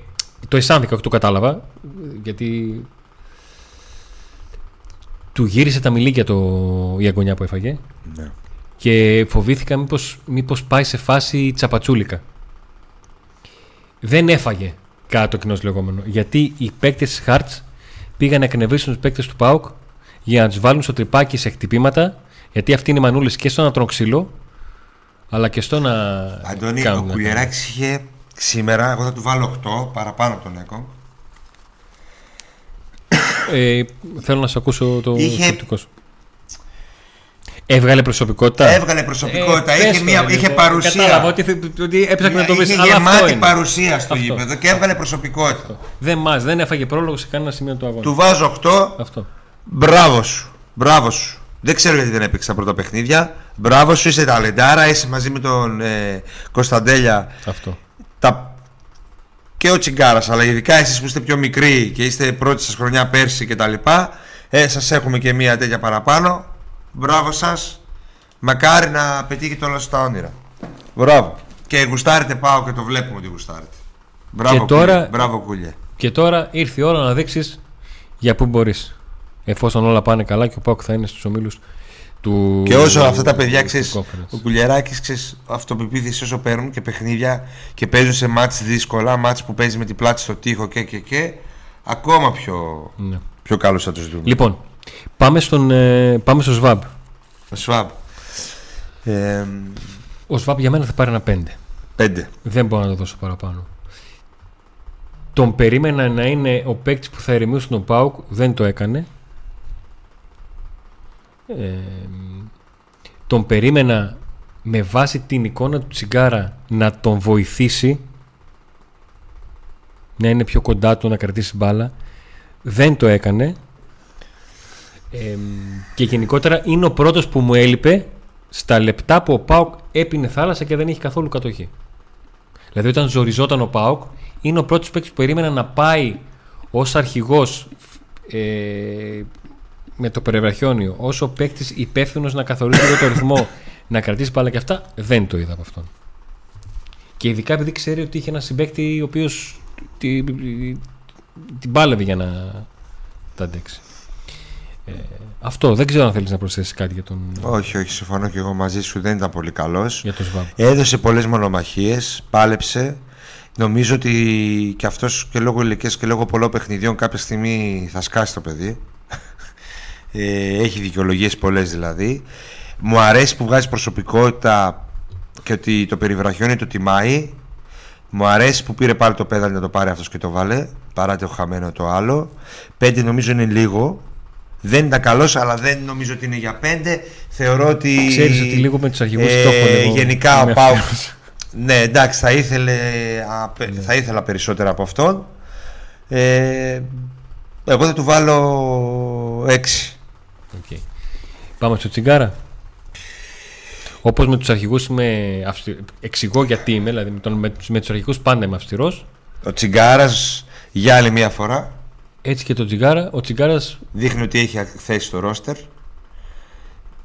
το αισθάνθηκα, όχι το κατάλαβα, γιατί του γύρισε τα μιλίκια το, η αγωνιά που έφαγε Ναι. και φοβήθηκα μήπως, μήπως πάει σε φάση τσαπατσούλικα. Δεν έφαγε κατά το κοινό λεγόμενο. Γιατί οι παίκτες της Χάρτ πήγαν να εκνευρίσουν τους παίκτες του Πάουκ για να τους βάλουν στο τρυπάκι σε χτυπήματα. Γιατί αυτοί είναι οι μανούλες και στο να τρώνε ξύλο, αλλά και στο να. Αντώνη, κάνουν ο να- Κουλιαράκης είχε σήμερα, εγώ θα του βάλω 8 παραπάνω από τον ΕΚΟ. Ε, θέλω να σε ακούσω το Είχε- σκεπτικό σου. Έβγαλε προσωπικότητα; Έβγαλε προσωπικότητα, Ε, είχε, πες μια, το είχε λίγο. παρουσία. Κατάλαβα ότι, θε- ότι έψαχνε να το βρει. είχε Αλλά αυτό γεμάτη είναι. παρουσία στο Αυτό. γήπεδο και έβγαλε προσωπικότητα. Δεν μας, δεν έφαγε πρόλογο σε κανένα σημείο του αγώνα. Του βάζω 8, Αυτό. μπράβο σου. Μπράβο σου. Δεν ξέρω γιατί δεν έπαιξε τα πρώτα παιχνίδια. Μπράβο σου, είσαι ταλεντάρα, είσαι μαζί με τον ε, Κωνσταντέλια. Αυτό. Τα... Και ο Τσιγκάρας, αλλά ειδικά εσείς που είστε πιο μικροί και είστε πρώτη σας χρονιά πέρσι κτλ. Ε, σας έχουμε και μία τέτοια παραπάνω. Μπράβο σας. Μακάρι να πετύχετε όλα σου τα όνειρα. Μπράβο. Και γουστάρετε πάω και το βλέπουμε ότι γουστάρετε. Μπράβο, Και τώρα- κούλια. Μπράβο, κούλια. Και τώρα ήρθε η ώρα να δείξεις για πού μπορείς. Εφόσον όλα πάνε καλά και ο Πάουκ θα είναι στους ομίλους του. Και όσο αυτά τα του- παιδιά του ξέρει, conference. ο Κουλιαράκης ξέρεις, αυτοπεποίθηση όσο παίρνουν και παιχνίδια και παίζουν σε μάτς δύσκολα, μάτς που παίζει με την πλάτη στο τοίχο και και και. ακόμα πιο, Ναι. πιο καλούς θα τους δούμε. Λοιπόν, πάμε, στον, ε, πάμε στο ΣΒΑΜ. Ο Σβάμπ. Ε, Ο ΣΒΑΜ για μένα θα πάρει ένα 5. πέντε. Δεν μπορώ να το δώσω παραπάνω. Τον περίμενα να είναι ο παίκτης που θα ερεμιούσε τον Πάουκ, δεν το έκανε. Ε, τον περίμενα με βάση την εικόνα του Τσιγκάρα να τον βοηθήσει να είναι πιο κοντά του να κρατήσει μπάλα. Δεν το έκανε. Ε, και γενικότερα είναι ο πρώτος που μου έλειπε στα λεπτά που ο Πάουκ έπινε θάλασσα και δεν είχε καθόλου κατοχή. Δηλαδή όταν ζοριζόταν ο Πάουκ είναι ο πρώτος παίκτης που περίμενα να πάει ως αρχηγός ε, με το περιβραχιόνιο ως ο παίκτης υπεύθυνος να καθορίζει λίγο το ρυθμό να κρατήσει μπάλα και αυτά δεν το είδα από αυτόν. Και ειδικά επειδή ξέρει ότι είχε ένα συμπέκτη ο οποίος την, την πάλευε για να τα αντέξει. Ε, αυτό δεν ξέρω αν θέλεις να προσθέσεις κάτι για τον, Όχι, όχι, συμφωνώ και εγώ μαζί σου. Δεν ήταν πολύ καλός. για τον ΣΒΑΜ. Έδωσε πολλές μονομαχίες, πάλεψε. Νομίζω ότι και αυτός και λόγω ηλικίας και λόγω πολλών παιχνιδιών κάποια στιγμή θα σκάσει το παιδί. Ε, έχει δικαιολογίες πολλές δηλαδή. Μου αρέσει που βγάζει προσωπικότητα και ότι το περιβραχιόνι το τιμάει. Μου αρέσει που πήρε πάλι το πέναλτι να το πάρει αυτός και το έβαλε. Παρά το χαμένο το άλλο. Πέντε νομίζω είναι λίγο. Δεν ήταν καλός αλλά δεν νομίζω ότι είναι για πέντε. Θεωρώ ότι. Ξέρεις ότι λίγο με τους αρχηγούς ε, το έχω λίγο Γενικά με ο Πάου. αυτούς. Ναι, εντάξει, θα, ήθελε, α, πε- Ναι. θα ήθελα περισσότερα από αυτόν. Ε, εγώ θα του βάλω 6. Οκ. Πάμε στο Τσιγγάρα. Όπως με τους αρχηγούς είμαι αυστη... Εξηγώ γιατί είμαι, δηλαδή με, τον, με, τους- με τους αρχηγούς πάντα είμαι αυστηρός. Ο Τσιγκάρας για άλλη μια φορά Έτσι και το τσιγκάρα. Ο τσιγκάρας δείχνει ότι έχει θέση στο ρόστερ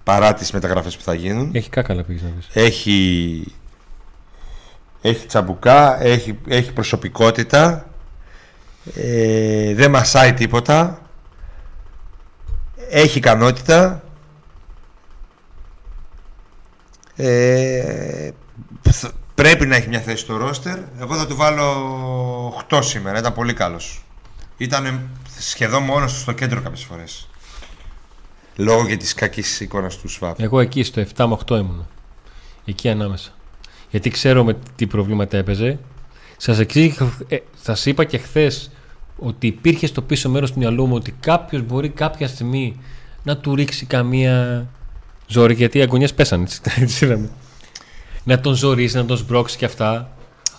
παρά τις μεταγραφές που θα γίνουν. έχει κάκαλα πήγε να πεις. Έχει, έχει τσαμπουκά, έχει, έχει προσωπικότητα, ε, δεν μασάει τίποτα, έχει ικανότητα. Ε, θ- πρέπει να έχει μια θέση στο ρόστερ. Εγώ θα του βάλω 8 σήμερα. Ήταν πολύ καλός. Ήταν σχεδόν μόνος του στο κέντρο κάποιες φορές. Λόγω και της κακής εικόνας του Σβάπ. Εγώ εκεί στο 7 με 8 ήμουν. Εκεί ανάμεσα. Γιατί ξέρω με τι προβλήματα έπαιζε. Σας ε, σας είπα και χθες ότι υπήρχε στο πίσω μέρος του μυαλού μου ότι κάποιος μπορεί κάποια στιγμή να του ρίξει καμία ζόρι. Γιατί οι αγωνιές πέσανε. έτσι, έτσι είδαμε. να τον ζωρίσει, να τον σμπρώξει και αυτά.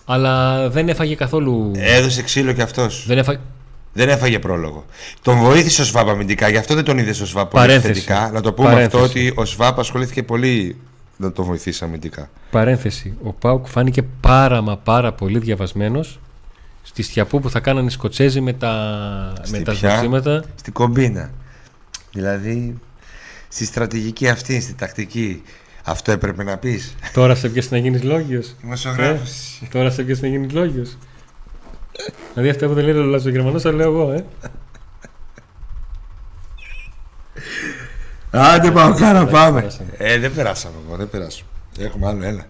Αλλά δεν έφαγε καθόλου. Έδωσε ξύλο και αυτός. Δεν έφαγε. Δεν έφαγε πρόλογο. Τον βοήθησε ο Σβάπ αμυντικά, γι' αυτό δεν τον είδες ο Σβάπ πολύ Παρένθεση. θετικά. Να το πούμε Παρένθεση. αυτό ότι ο Σβάπ ασχολήθηκε πολύ να τον βοηθήσει αμυντικά. Παρένθεση. Ο Πάουκ φάνηκε πάρα μα πάρα πολύ διαβασμένος στη στιαπού που θα κάνανε οι Σκοτσέζοι με τα, Στη με τα ποια; σβησίματα. Στην κομπίνα. Δηλαδή, στη στρατηγική αυτή, στη τακτική. Αυτό έπρεπε να πεις. Τώρα σε πιέσει να γίνεις λόγιος. Δημοσιογράφο. Τώρα σε πιέσει να γίνεις λόγιος. δηλαδή αυτό που δεν λέει ο Λάζο Γερμανό, θα λέω εγώ, ε. Άντε πάω κάνα Εντάξει, πάμε. περάσαμε. Ε, δεν περάσαμε εγώ, δεν περάσαμε. Έχουμε άλλο ένα.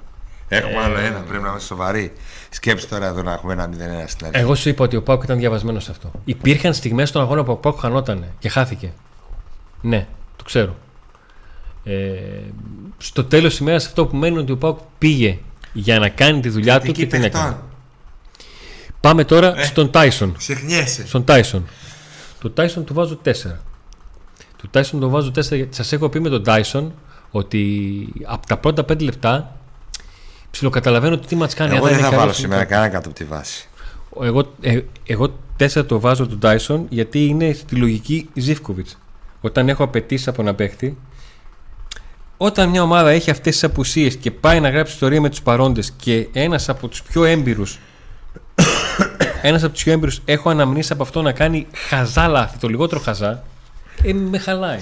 Έχουμε άλλο ένα, πρέπει να είμαστε σοβαροί. Σκέψτε τώρα εδώ να έχουμε ένα 0-1 στην αρχή. Εγώ σου είπα ότι ο Πάουκ ήταν διαβασμένος σε αυτό. Υπήρχαν στιγμές στον αγώνα που ο Πάουκ χανότανε και χάθηκε. Ναι, το ξέρω. Ε, στο τέλος της ημέρας αυτό που μένει είναι ότι ο Πάουκ πήγε για να κάνει τη δουλειά του και την έκανε. Πάμε τώρα Ε. στον Τάισον. Ξεχνιέσαι. Στον Τάισον. Το Τάισον του βάζω 4. Του Τάισον το βάζω 4 γιατί σας έχω πει με τον Τάισον ότι από τα πρώτα 5 λεπτά ψιλοκαταλαβαίνω τι μα κάνει. Εγώ αν δεν είναι θα βάλω καλός ή σήμερα κακός. κανένα κάτω από τη βάση. Εγώ, ε, εγώ 4 το βάζω τον Τάισον γιατί είναι στη λογική Ζήφκοβιτς. Όταν έχω απαιτήσει από ένα παίχτη, όταν μια ομάδα έχει αυτές τις απουσίες και πάει να γράψει ιστορία με τους παρόντες και ένας από τους πιο έμπειρους. Ένας από τους πιο έμπειρους έχω αναμνήσει από αυτό να κάνει χαζά λάθη, το λιγότερο χαζά, ε, με χαλάει.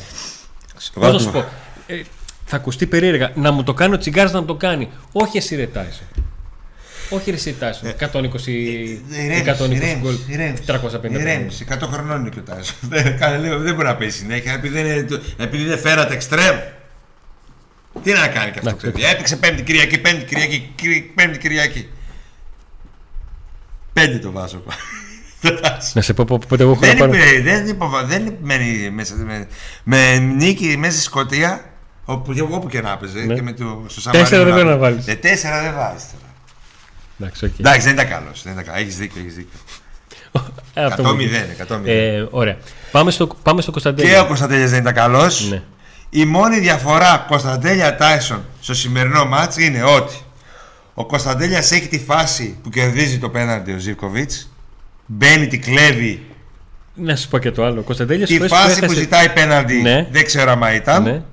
Πώς να σου πω, ε, θα ακουστεί περίεργα. Να μου το κάνει ο τσιγκάρας να μου το κάνει. Όχι εσύ ρε Τάισον. Όχι ρε εσύ Τάισον. 120, 120 γκολ. 350. Ηρέμηση, 100 χρονών είναι και ο Τάισον. Δεν κάνει λίγο, δεν μπορεί να παίζει συνέχεια επειδή δεν, είναι, επειδή δεν φέρατε εξτρέμ. Τι να κάνει και αυτό το Εντάξει, παιδί. Έπαιξε Πέμπτη Κυριακή, Πέμπτη Κυριακή, Κυρι- Πέμπτη Κυριακή. Πέντε το βάζω. Να σε πω πότε εγώ έχω Δεν, να πάρω. είπε, δεν, υποβα- δεν μένει μέσα, με, με νίκη μέσα στη Σκωτία, όπου, όπου και να παίζει. Ναι. Και με το, στο Τέσσερα Σαν Μαρίνο δεν πρέπει να παίζει. βάλεις. Ε, τέσσερα δεν βάζεις τώρα. Εντάξει, οκ. Εντάξει, δεν ήταν καλός. Δεν ήταν καλός. Έχεις δίκιο, έχεις δίκιο. Ε, αυτό μου 100-0. είπε. 100-0. Ε, ωραία. Πάμε στο, πάμε στο και ο Κωνσταντέλιας. Κωνσταντέλια δεν ήταν καλός. Ναι. Η μόνη διαφορά Κωνσταντέλια Τάισον στο σημερινό ματς είναι ότι ο Κωνσταντέλιας έχει τη φάση που κερδίζει το πέναντι ο Ζivkovic. Μπαίνει, τη κλέβει. Να σου πω και το άλλο. Ο Κωνσταντέλιας Τη φάση που ζητάει πέναντι Ναι. δεν ξέρω άμα ήταν. Ναι.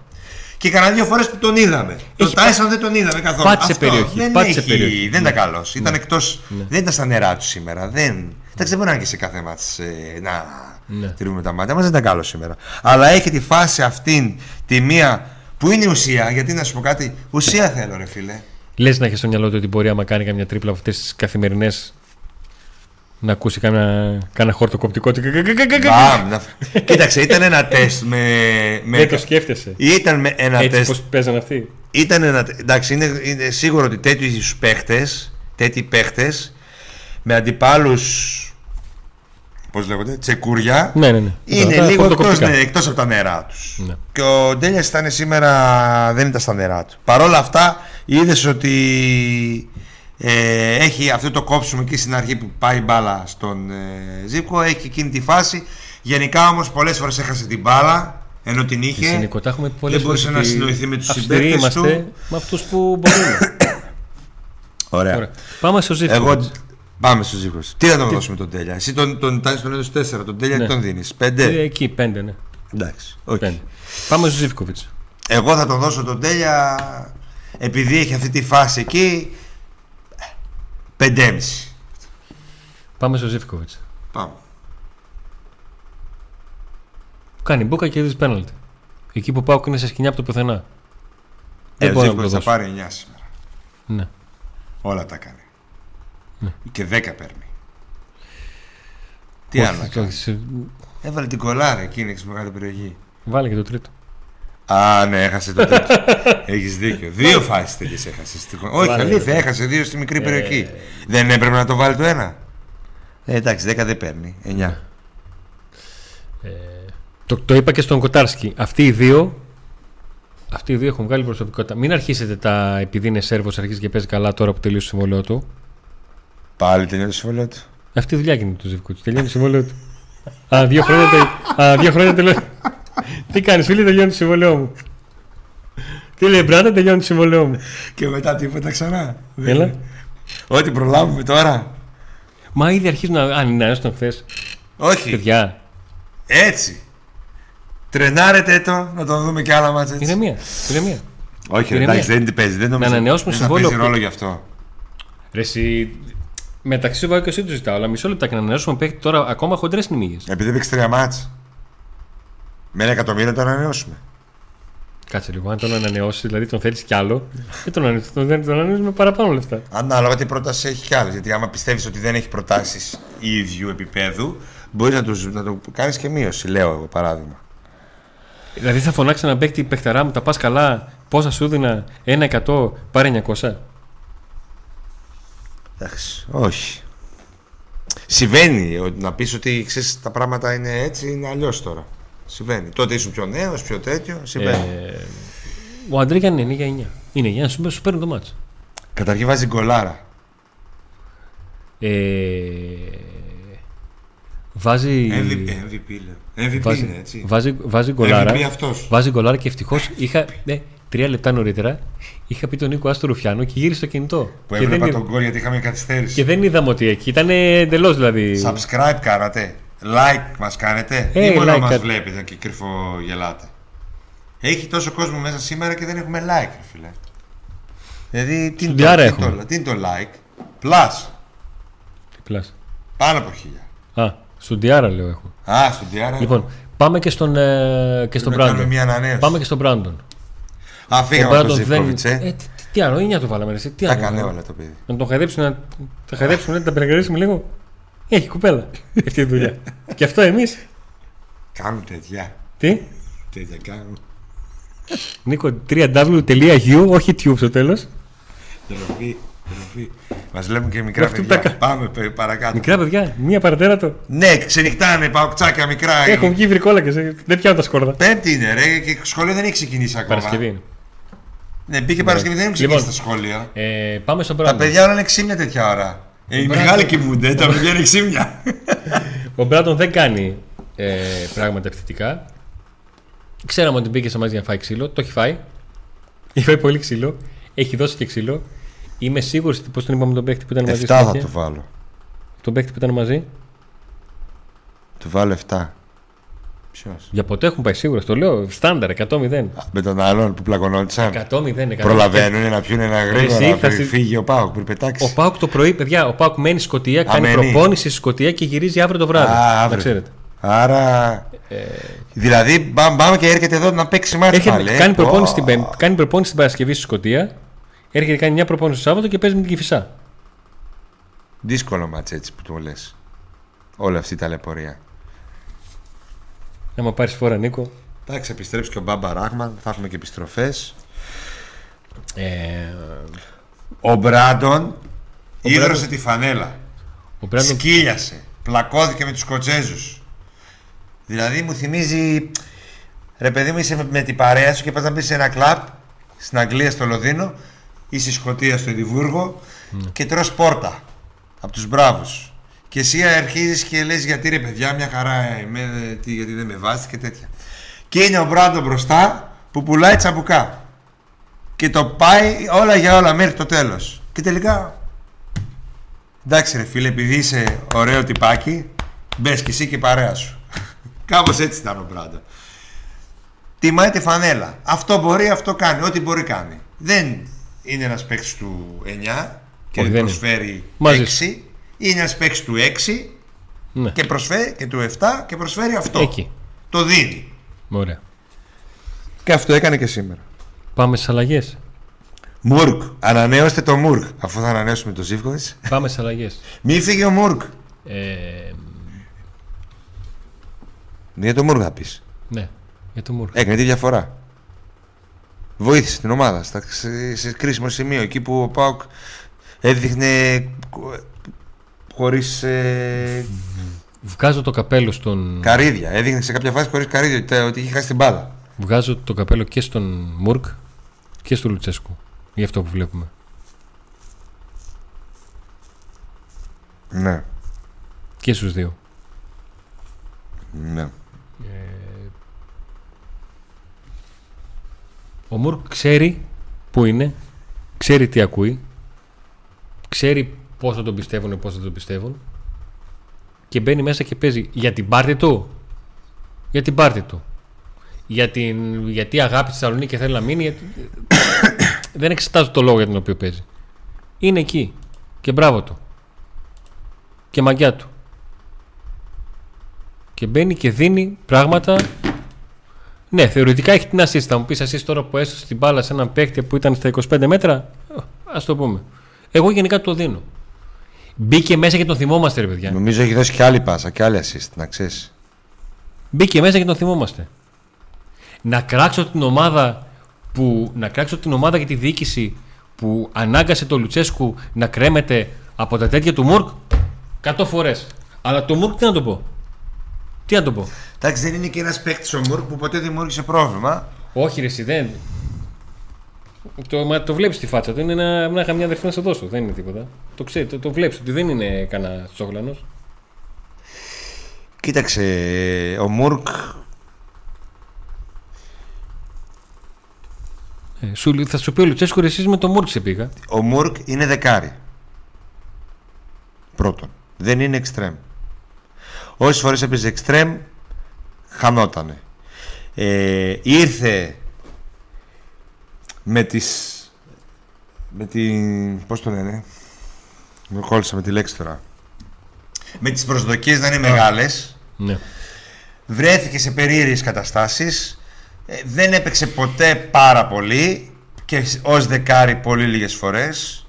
Και κανένα δύο φορές που τον είδαμε. Έχει τον Τάισον δεν τον είδαμε καθόλου. Πάτησε Αυτό περιοχή, Δεν, πάτησε έχει, περιοχή. δεν Ναι. ήταν καλός. Ήταν εκτός, Ναι. Δεν ήταν στα νερά του σήμερα. Δεν... Εντάξει, δεν μπορεί να είναι και σε κάθε μάτς ε, να Ναι. τηρούμε τα μάτια μας. Δεν ήταν καλό σήμερα. Αλλά έχει τη φάση αυτήν, τη μία που είναι ουσία. Γιατί να σου πω κάτι, ουσία θέλω, ρε φίλε. Λες να έχεις στο μυαλό του ότι μπορεί άμα κάνει καμιά τρίπλα από αυτές τις καθημερινές να ακούσει κάνα, κάνα χορτοκοπτικό. του. Μπαμ, να- Κοίταξε, ήταν ένα τεστ με. με... Δεν το σκέφτεσαι. Ήταν με ένα Έτσι τεστ πώς παίζανε αυτοί; Ήταν ένα. Εντάξει, είναι, είναι σίγουρο ότι τέτοιου παίχτες, τέτοιοι παίχτες με αντιπάλους. Πώς λέγονται, τσεκούρια. Ναι, ναι, ναι. Είναι Τα λίγο εκτός, χορτοκοπτικά. ναι, εκτός από τα νερά τους. Ναι. Και ο Ντέλια ήταν σήμερα. δεν ήταν στα νερά του. Παρ' όλα αυτά, είδες ότι ε, έχει αυτό το κόψιμο εκεί στην αρχή που πάει η μπάλα στον ε, Ζήπκο. Έχει εκείνη τη φάση. Γενικά όμως πολλές φορές έχασε την μπάλα ενώ την είχε. Εσύ, Νίκο, τα έχουμε πολλές δεν μπορούσε φορές να ότι συνοηθεί με τους αυστηροί συμπαίκτες είμαστε του. με αυτούς που μπορούμε. Ωραία. Ωραία. Πάμε στο Ζήφκο. Εγώ. Πάμε στου Ζήπκο. Τι θα τον δώσουμε τον Τέλια; Εσύ τον, τον, τον, τον έδωσε 4, τον Τέλια Ναι. τι τον δίνεις. 5. Ε, Εκεί, πέντε, ναι. Εντάξει. οκ. Πέντε. Πάμε στο Ζήφκοβιτ. Εγώ θα τον δώσω τον Τέλια επειδή έχει αυτή τη φάση εκεί. 5,5. Πάμε στο Ζήφκοβιτς. Πάμε. Κάνει μπουκα και δει πέναλτι. Εκεί που πάω είναι σε σκηνιά από το πουθενά. Ε, Δεν ο μπορώ να το Ζήπκο θα δώσω. πάρει 9 σήμερα. Ναι. Όλα τα κάνει. Ναι. Και 10 παίρνει. Τι Όχι, άλλο να όχι, κάνεις; σε- Έβαλε την κολάρα εκείνη στη μεγάλη περιοχή. Βάλε και το τρίτο. Α, ναι, έχασε το τέτοιο. Έχεις δίκιο. Δύο φάσεις τέτοιες έχασε. Όχι, Βάλε, αλήθεια, ρε. έχασε δύο στη μικρή Ε, περιοχή. Δεν έπρεπε να το βάλει το ένα. Ε, εντάξει, 10 δεν παίρνει. 9. Ε, το, το είπα και στον Κοτάρσκι. Αυτοί οι δύο. Αυτοί οι δύο έχουν βγάλει προσωπικότητα. Μην αρχίσετε τα επειδή είναι Σέρβος, αρχίζει και παίζει καλά τώρα που τελείωσε το συμβόλαιο του. Πάλι τελειώνει το συμβόλαιο του. Αυτή η δουλειά γίνεται του Ζευκούτσου. Τελειώνει το συμβόλαιο του. Α, δύο χρόνια, τε... Α, δύο χρόνια τελειώνει. Τι κάνεις, φίλε, τελειώνει το συμβόλαιό μου. Τι λέει, μπράτα, τελειώνει το συμβόλαιό μου. Και μετά τίποτα ξανά. Έλα. Ό,τι προλάβουμε τώρα. Μα ήδη αρχίζουν να. Αν είναι τον χθες. Όχι, Παιδιά, έτσι. Τρενάρετε το, να τον δούμε και άλλα μάτια έτσι. ηρεμία. ηρεμία. Όχι, ρε, Ηρεμία. εντάξει, δεν την παίζει. Δεν νομίζω. Να ανανεώσουμε δεν θα συμβόλαιο παίζει που- ρόλο γι' αυτό. Ρε, εσύ, μεταξύ του και εσύ του ζητάω, αλλά μισό λεπτά και να ανανεώσουμε παίκτη τώρα ακόμα χοντρές νημίγε. Επειδή παίξει τρία μάτς. Με ένα εκατομμύριο το ανανεώσουμε. Κάτσε λίγο, αν τον ανανεώσει, δηλαδή τον θέλεις κι άλλο, δεν τον ανανεώσει. Τον, τον ανανεώσει με παραπάνω λεφτά. Ανάλογα τι πρόταση έχει κι άλλες. Γιατί άμα πιστεύεις ότι δεν έχει προτάσεις ίδιου επίπεδου, μπορείς να, τους, να το κάνεις και μείωση. Λέω εγώ παράδειγμα. Δηλαδή θα φωνάξει ένα παίκτη παιχτερά μου, τα πας καλά, πόσα σου δίνα, 1% πάρε 900. Εντάξει, όχι. Συμβαίνει ότι να πεις ότι ξέρεις, τα πράγματα είναι έτσι, είναι αλλιώς τώρα. Συμβαίνει. Τότε ήσουν πιο νέος, πιο τέτοιο. Συμβαίνει. Ε, ο Αντρίγιαν είναι για 9. Είναι 9, σου, σου παίρνει το μάτσο. Καταρχήν βάζει γκολάρα. Ε, βάζει. MVP, MVP λέω. MVP Βάζει, είναι έτσι. βάζει, βάζει γκολάρα. MVP αυτός. Βάζει γκολάρα και ευτυχώς είχα. Ναι, τρία λεπτά νωρίτερα είχα πει τον Νίκο Άστο Ρουφιάνο και γύρισε το κινητό. Που και, δεν, έβλεπα είδα- τον γκολ γιατί είχαμε καθυστέρηση. και δεν είδαμε ότι εκεί ήταν εντελώς δηλαδή. Subscribe κάνατε. Like μας κάνετε; Ε, ή μόνο like μας κα- βλέπετε και κρυφό γελάτε. Έχει τόσο κόσμο μέσα σήμερα και δεν έχουμε like, ρε φίλε. Δηλαδή, τι είναι, το, Διάρα τι, είναι έχουμε. το, τι είναι το like; Plus. Πλάς. Πάνω από χίλια. Α, στον Διάρα λέω έχω. Α, στον Διάρα. Λοιπόν, πάμε και στον, ε, και στον Πρέπει να κάνουμε Μπράντον. μια ανανέωση. Πάμε και στον Μπράντον. Α, Ο φύγαμε από τον Μπράντον δεν. Ζήφκοβιτς, ε. Ε, τι, τι άλλο, 9 το βάλαμε. Ρε, τι Τα άλλο. έκανε όλα το παιδί. Να τον χαϊδέψουν, να τα χαϊδέψουμε, να τα περιγράψουμε λίγο. Έχει κουπέλα αυτή η δουλειά. και αυτό εμείς. Κάνουν τέτοια. Τι, Τέτοια κάνουν. Νίκο, www.u, όχι tube στο τέλος. Τροπή. Μας λέμε και μικρά Αυτό παιδιά. τα κα- Πάμε πε- παρακάτω. Μικρά παιδιά, μία παρατέρατα. Ναι, ξενυχτάνε παοκτσάκια μικρά. Έχουν βγει βρικόλακες. Δεν πιάνουν τα σκόρδα. Πέμπτη είναι, ρε, και σχολείο δεν έχει ξεκινήσει ακόμα. Παρασκευή είναι. Ναι, μπήκε Παρασκευή, δεν έχουν ξεκινήσει Λοιπόν. τα σχόλια. Ε, πάμε στον Τα Μπράντον. παιδιά όλα είναι ξύμια τέτοια ώρα. Ε, οι Μπράβο. μεγάλοι κοιμούνται, τα παιδιά είναι ξύμια. Ο Μπράντον δεν κάνει ε, πράγματα επιθετικά. Ξέραμε ότι μπήκε σε μας για να φάει ξύλο. Το έχει φάει. Έχει φάει πολύ ξύλο. Έχει δώσει και ξύλο. Είμαι σίγουρος ότι πώς τον είπαμε τον παίκτη που ήταν μαζί. 7 στην θα αρχή. του βάλω. Τον παίκτη που ήταν μαζί. Του βάλω 7. Ποιος; Για ποτέ έχουν πάει σίγουρα. Το λέω. Στάνταρ 100-0. Με τον άλλον που πλακωνόντουσαν. 100-0. Προλαβαίνουν να πιούν ένα Εσύ γρήγορα θα πριν συ- φύγει ο Πάοκ πριν Ο πετάξει. Πάουκ το πρωί, παιδιά, ο Πάουκ μένει στη Σκωτία, κάνει μένει. προπόνηση στη Σκωτία και γυρίζει αύριο το βράδυ. Α, Να αύριο. ξέρετε. Άρα. Ε, Δηλαδή πάμε, πάμε και έρχεται εδώ να παίξει μάτι Έρχεται, πάλι. ε. κάνει, προπόνηση Ω. την Πέμπτη- κάνει προπόνηση την Παρασκευή στη Σκωτία. Έρχεται κάνει μια προπόνηση το Σάββατο και παίζει με την Κυφισά. Δύσκολο μάτς έτσι που του λες. Όλη αυτή η ταλαιπωρία. Άμα πάρεις φορά, Νίκο. Εντάξει, επιστρέψει και ο Μπάμπα Ράχμαν, θα έχουμε και επιστροφές. Ε, Ο Μπράντον ίδρωσε Μπράντον- τη φανέλα. ο Μπράντον Σκύλιασε. Πλακώθηκε με τους Σκοτσέζους. Δηλαδή μου θυμίζει. Ρε παιδί μου, είσαι με, με την παρέα σου και πας να μπεις σε ένα κλαμπ στην Αγγλία, στο Λονδίνο ή στη Σκωτία, στο Εδιμβούργο και τρως πόρτα από τους μπράβους. Και εσύ αρχίζεις και λες γιατί ρε παιδιά, μια χαρά είμαι, τι, γιατί δεν με βάζετε και τέτοια. Και είναι ο Μπράντο μπροστά που πουλάει τσαμπουκά. Και το πάει όλα για όλα μέχρι το τέλος. Και τελικά Εντάξει ρε φίλε, επειδή είσαι ωραίο τυπάκι, μπες και εσύ και η παρέα σου. Κάπως έτσι ήταν ο Μπράντο. Τιμάει τη φανέλα. Αυτό μπορεί, αυτό κάνει. Ό,τι μπορεί κάνει. Δεν είναι ένας παίκτης του 9 και Όχι, δεν είναι. προσφέρει Μαζί 6. Είναι ένας παίκτης του 6 Ναι, και προσφέρει και του 7 και προσφέρει αυτό. εκεί. Το δίνει. Ωραία. Και αυτό έκανε και σήμερα. Πάμε στις αλλαγές. Μουρκ. Ανανέωστε το Μουρκ. Αφού θα ανανέωσουμε το Ζήφκοβιτς. Πάμε στις αλλαγές. Μη φύγει ο Μουρκ. Ε, Για το Μουρκ θα πεις. ναι, για το Μουρκ. Έκανε τη διαφορά. Βοήθησε την ομάδα στα, σε, σε κρίσιμο σημείο. Εκεί που ο Πάουκ έδειχνε χωρίς ε, Βγάζω το καπέλο στον. καρύδια. Έδειχνε σε κάποια φάση χωρίς καρύδια ότι, ότι είχε χάσει την μπάλα. Βγάζω το καπέλο και στον Μουρκ και στον Λουτσέσκου. Για αυτό που βλέπουμε. Ναι. Και στους δύο. ναι. Ο Μουρκ ξέρει που είναι, ξέρει τι ακούει, ξέρει πώς θα τον πιστεύουν, πώς θα τον πιστεύουν και μπαίνει μέσα και παίζει για την πάρτη του. Για την πάρτη του. Για την, γιατί αγάπη στη Θεσσαλονίκη και θέλει να μείνει. Γιατί... Δεν εξετάζω το λόγο για τον οποίο παίζει. Είναι εκεί. Και μπράβο του. Και μαγιά του. Και μπαίνει και δίνει πράγματα ναι, θεωρητικά έχει την assist. Θα μου πεις assist τώρα που έσωσε την μπάλα σε έναν παίκτη που ήταν στα 25 μέτρα. Α το πούμε. Εγώ γενικά το δίνω. Μπήκε μέσα και τον θυμόμαστε, ρε παιδιά. Νομίζω έχει δώσει και άλλη πάσα και άλλη assist, να ξέρεις. Μπήκε μέσα και τον θυμόμαστε. Να κράξω την ομάδα που. Να κράξω την ομάδα και τη διοίκηση που ανάγκασε τον Λουτσέσκου να κρέμεται από τα τέτοια του Μουρκ; 100 φορές. Αλλά το Μουρκ τι να το πω; Τι να το πω; Εντάξει, δεν είναι και ένας παίκτης ο Μουρκ που ποτέ δημιούργησε πρόβλημα. Όχι, ρε, εσύ δεν. Το, μα, το βλέπεις τη φάτσα του. Είναι να, να είχα μια αδερφή να σε δώσω. Δεν είναι τίποτα. Το ξέρει, το, το βλέπεις ότι δεν είναι κανένας τσόγλανο. Κοίταξε, ο Μουρκ Ε, σου, θα σου πει ο Λουτσέσκο, ρε, εσείς με το Μούρκ σε πήγα. Ο Μουρκ είναι δεκάρι. Πρώτον. Δεν είναι εξτρέμ. Όσες φορές έπαιζε εξτρέμ, χανότανε. Ε, ήρθε με τις με την πώς το λένε με κόλλησα με τη λέξη τώρα. Με τις προσδοκίες να είναι μεγάλες. Ναι. βρέθηκε σε περίεργες καταστάσεις. Ε, δεν έπαιξε ποτέ πάρα πολύ και ως δεκάρι πολύ λίγες φορές.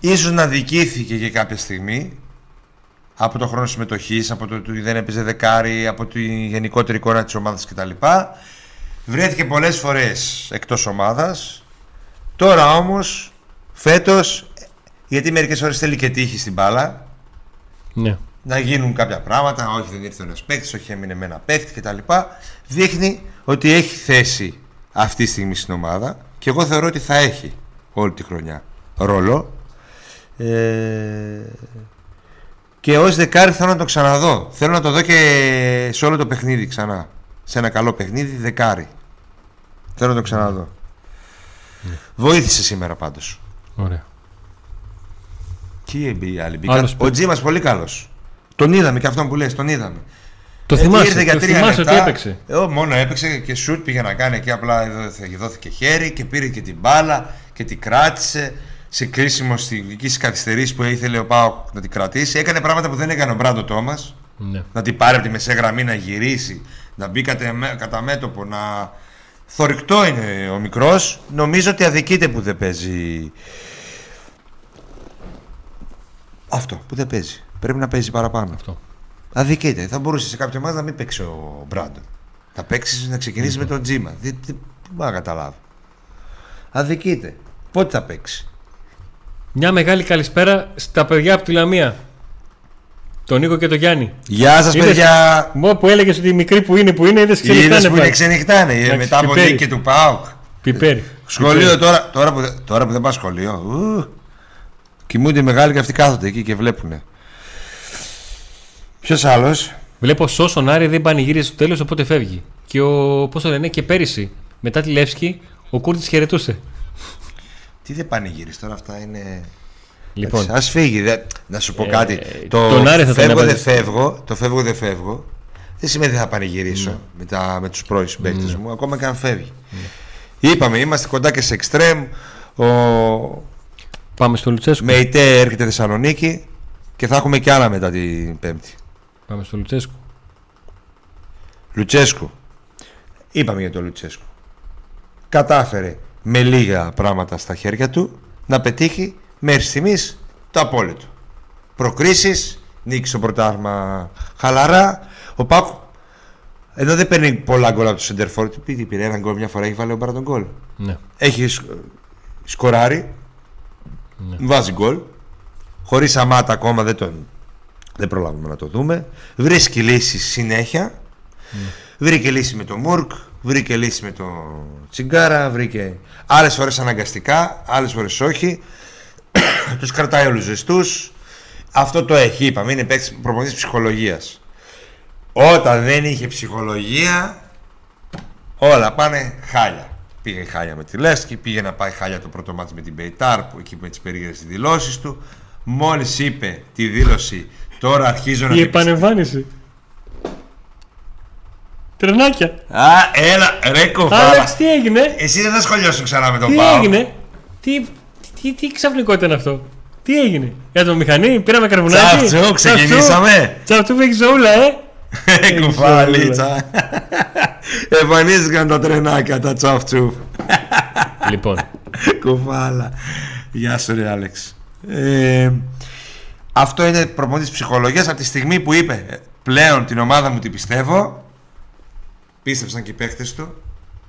Ίσως να δικήθηκε και κάποια στιγμή από το χρόνο συμμετοχής από το ότι δεν έπαιζε δεκάρι από τη γενικότερη εικόνα της ομάδας κτλ. Βρέθηκε πολλές φορές εκτός ομάδας. Τώρα όμως φέτος Γιατί μερικές φορέ θέλει και τύχη στην μπάλα. Ναι. Να γίνουν κάποια πράγματα. Όχι, δεν ήρθε ένα παίκτης, όχι, έμεινε με ένα παίκτη κτλ. Δείχνει ότι έχει θέση αυτή τη στιγμή στην ομάδα και εγώ θεωρώ ότι θα έχει όλη τη χρονιά ρόλο. Ε, και ως δεκάρι θέλω να το ξαναδώ. Θέλω να το δω και σε όλο το παιχνίδι ξανά. Σε ένα καλό παιχνίδι, δεκάρι. Θέλω να το ξαναδώ. Βοήθησε σήμερα πάντως. Ωραία. Και οι άλλοι Άλλος μπήκαν. Ο Τζίμας πολύ καλός. Τον είδαμε και αυτόν που λες, τον είδαμε. Το Ε, θυμάσαι, ήρθε για το τρία θυμάσαι λεπτά. ότι έπαιξε. Ε, μόνο έπαιξε και σουτ πήγε να κάνει και απλά δόθηκε, δόθηκε χέρι και πήρε και την μπάλα και την κράτησε σε κρίσιμο στιγμική καθυστερήσεις που ήθελε ο Πάοκ να την κρατήσει. Έκανε πράγματα που δεν έκανε ο Μπράντο Τόμας. Ναι. Να την πάρει από τη μεσαία γραμμή, να γυρίσει, να μπει κατά, με- κατά μέτωπο, να. Θορυκτό είναι ο μικρός. Νομίζω ότι αδικείται που δεν παίζει. Αυτό που δεν παίζει. Πρέπει να παίζει παραπάνω. Αυτό. Αδικείται. Θα μπορούσε σε κάποιο μάτι να μην παίξει ο Μπράντον. Θα παίξεις να ξεκινήσεις με τον Τζίμα. Δεν δεν- δεν μπορώ να καταλάβω. Αδικείται. Πότε θα παίξει. Μια μεγάλη καλησπέρα στα παιδιά από τη Λαμία. Τον Νίκο και τον Γιάννη. Γεια σας, Είδες- παιδιά. Μου που έλεγες ότι οι μικροί που είναι που είναι, είδες Είδες ξενυχτάνε που είναι πάλι. ξενυχτάνε. ε, Εντάξει, Μετά από πιπέρι. νίκη του Πάουκ. Πιπέρι. Σχολείο τώρα, τώρα, που, δεν- τώρα που δεν πας σχολείο. Ου, κοιμούνται οι μεγάλοι και αυτοί κάθονται εκεί και βλέπουν. Ποιος άλλος; Βλέπω Σόσον Άρη δεν πανηγύρισε στο τέλος, οπότε φεύγει. Και ο. Πώς το λένε, και πέρυσι, μετά τη Λεύσκη, ο Κούρτης χαιρετούσε. Τι δεν πανηγύρι τώρα, αυτά είναι. Λοιπόν, Α φύγει. δε- Να σου πω Ε, κάτι. Το τον Άρη θα τον φεύγω δεν έβαζες. φεύγω. Το φεύγω δεν φεύγω. Δεν σημαίνει ότι θα πανηγυρίσω με, τα, με τους πρώην συμπαίκτες μου, ακόμα και αν φεύγει. Είπαμε, είμαστε κοντά και σε εξτρέμ. Ο πάμε στο Λουτσέσκου. Μεϊτέ έρχεται Θεσσαλονίκη και θα έχουμε και άλλα μετά την Πέμπτη. Πάμε στο Λουτσέσκου. Λουτσέσκου. Είπαμε για τον Λουτσέσκου. Κατάφερε με λίγα πράγματα στα χέρια του να πετύχει μέχρι στιγμή το απόλυτο. Προκρίσεις, νίκη στο πρωτάθλημα χαλαρά. Ο Πάκου εδώ δεν παίρνει πολλά γκολ από το Σεντερφόρ. Τι πήγε, πήρε ένα γκολ μια φορά, έχει βάλει ο Μπάρα γκολ. Ναι. Έχει σκ- σκοράρει, Ναι. βάζει γκολ. Χωρίς αμάτα ακόμα δεν τον δεν προλάβουμε να το δούμε. Βρίσκει λύσει συνέχεια. Βρήκε λύση με το Μουρκ, βρήκε λύση με το Τσιγκάρα, βρήκε άλλες φορές αναγκαστικά, άλλες φορές όχι. Τους κρατάει όλους ζεστούς. Αυτό το έχει, είπαμε, είναι παίκτης προπονητής ψυχολογίας. Όταν δεν είχε ψυχολογία, όλα πάνε χάλια. Πήγε χάλια με τη Λέσκη, πήγε να πάει χάλια το πρώτο μάτι με την Μπεϊτάρ, που εκεί με τις περίεργες δηλώσεις του. Μόλις είπε τη δήλωση, τώρα αρχίζω να Η την επανεμφάνιση. Τρενάκια. Α, έλα, ρε κοβάλα. Άλεξ, τι έγινε. Εσύ δεν θα σχολιάσουν ξανά με τον Τι Πάο. έγινε. Τι, τι, τι ξαφνικό ήταν αυτό. Τι έγινε. Για το μηχανή, πήραμε καρβουνάκι. Τσαφτσού, ξεκινήσαμε. Τσαφτσού έχει ζώουλα, ε. Κουφαλίτσα. Εμφανίστηκαν τα τρενάκια, τα τσαφτσούφ. λοιπόν, Κουφάλα. Γεια σου, ρε Άλεξ. Ε, αυτό είναι προπονητής ψυχολογίας από τη στιγμή που είπε ε, πλέον την ομάδα μου την πιστεύω. Πίστεψαν και οι παίχτες του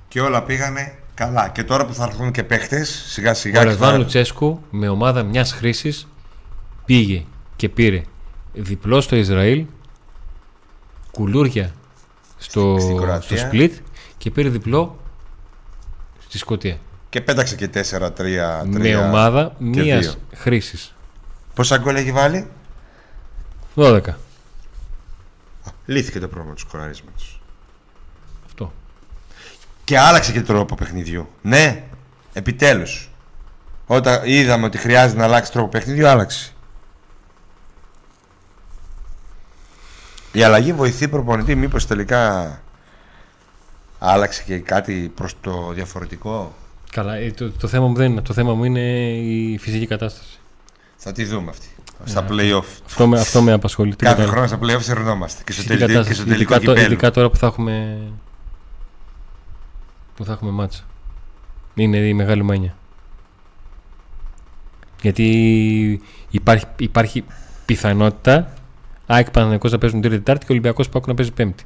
και όλα πήγανε καλά. Και τώρα που θα έρθουν και παίχτες, σιγά σιγά. ο και Ρεσβάν θα- Λουτσέσκου με ομάδα μιας χρήσης πήγε και πήρε διπλό στο Ισραήλ, κουλούρια στο, Στην στο Κροατία. Σπλίτ και πήρε διπλό στη Σκωτία. Και πέταξε και 4-3. Με ομάδα και μια δύο. χρήσης. Πόσα γκολ έχει βάλει; 12. Λύθηκε το πρόβλημα του σκοραρίσματος. Αυτό. Και άλλαξε και τρόπο παιχνιδιού. Ναι, επιτέλους. Όταν είδαμε ότι χρειάζεται να αλλάξει τρόπο παιχνιδιού, άλλαξε. Η αλλαγή βοηθεί προπονητή, μήπως τελικά άλλαξε και κάτι προς το διαφορετικό; Καλά, ε, το, το, θέμα μου δεν είναι. Το θέμα μου είναι η φυσική κατάσταση. Θα τη δούμε αυτή. Στα play-off. Αυτό με, αυτό με απασχολεί. Τίποτα Κάθε άλλο. χρόνο στα play-off σερνόμαστε. Και στο Φυσική τελικό, και κατάσταση. στο τελικό Ειδικά, το- κυπέλου. ειδικά τώρα που θα έχουμε. που θα έχουμε μάτσα. Είναι η μεγάλη μάνια. Γιατί υπάρχει, υπάρχει πιθανότητα ΑΕΚ Παναθηναϊκός να παίζουν τρίτη Τετάρτη και Ολυμπιακός Πάκου να παίζει Πέμπτη.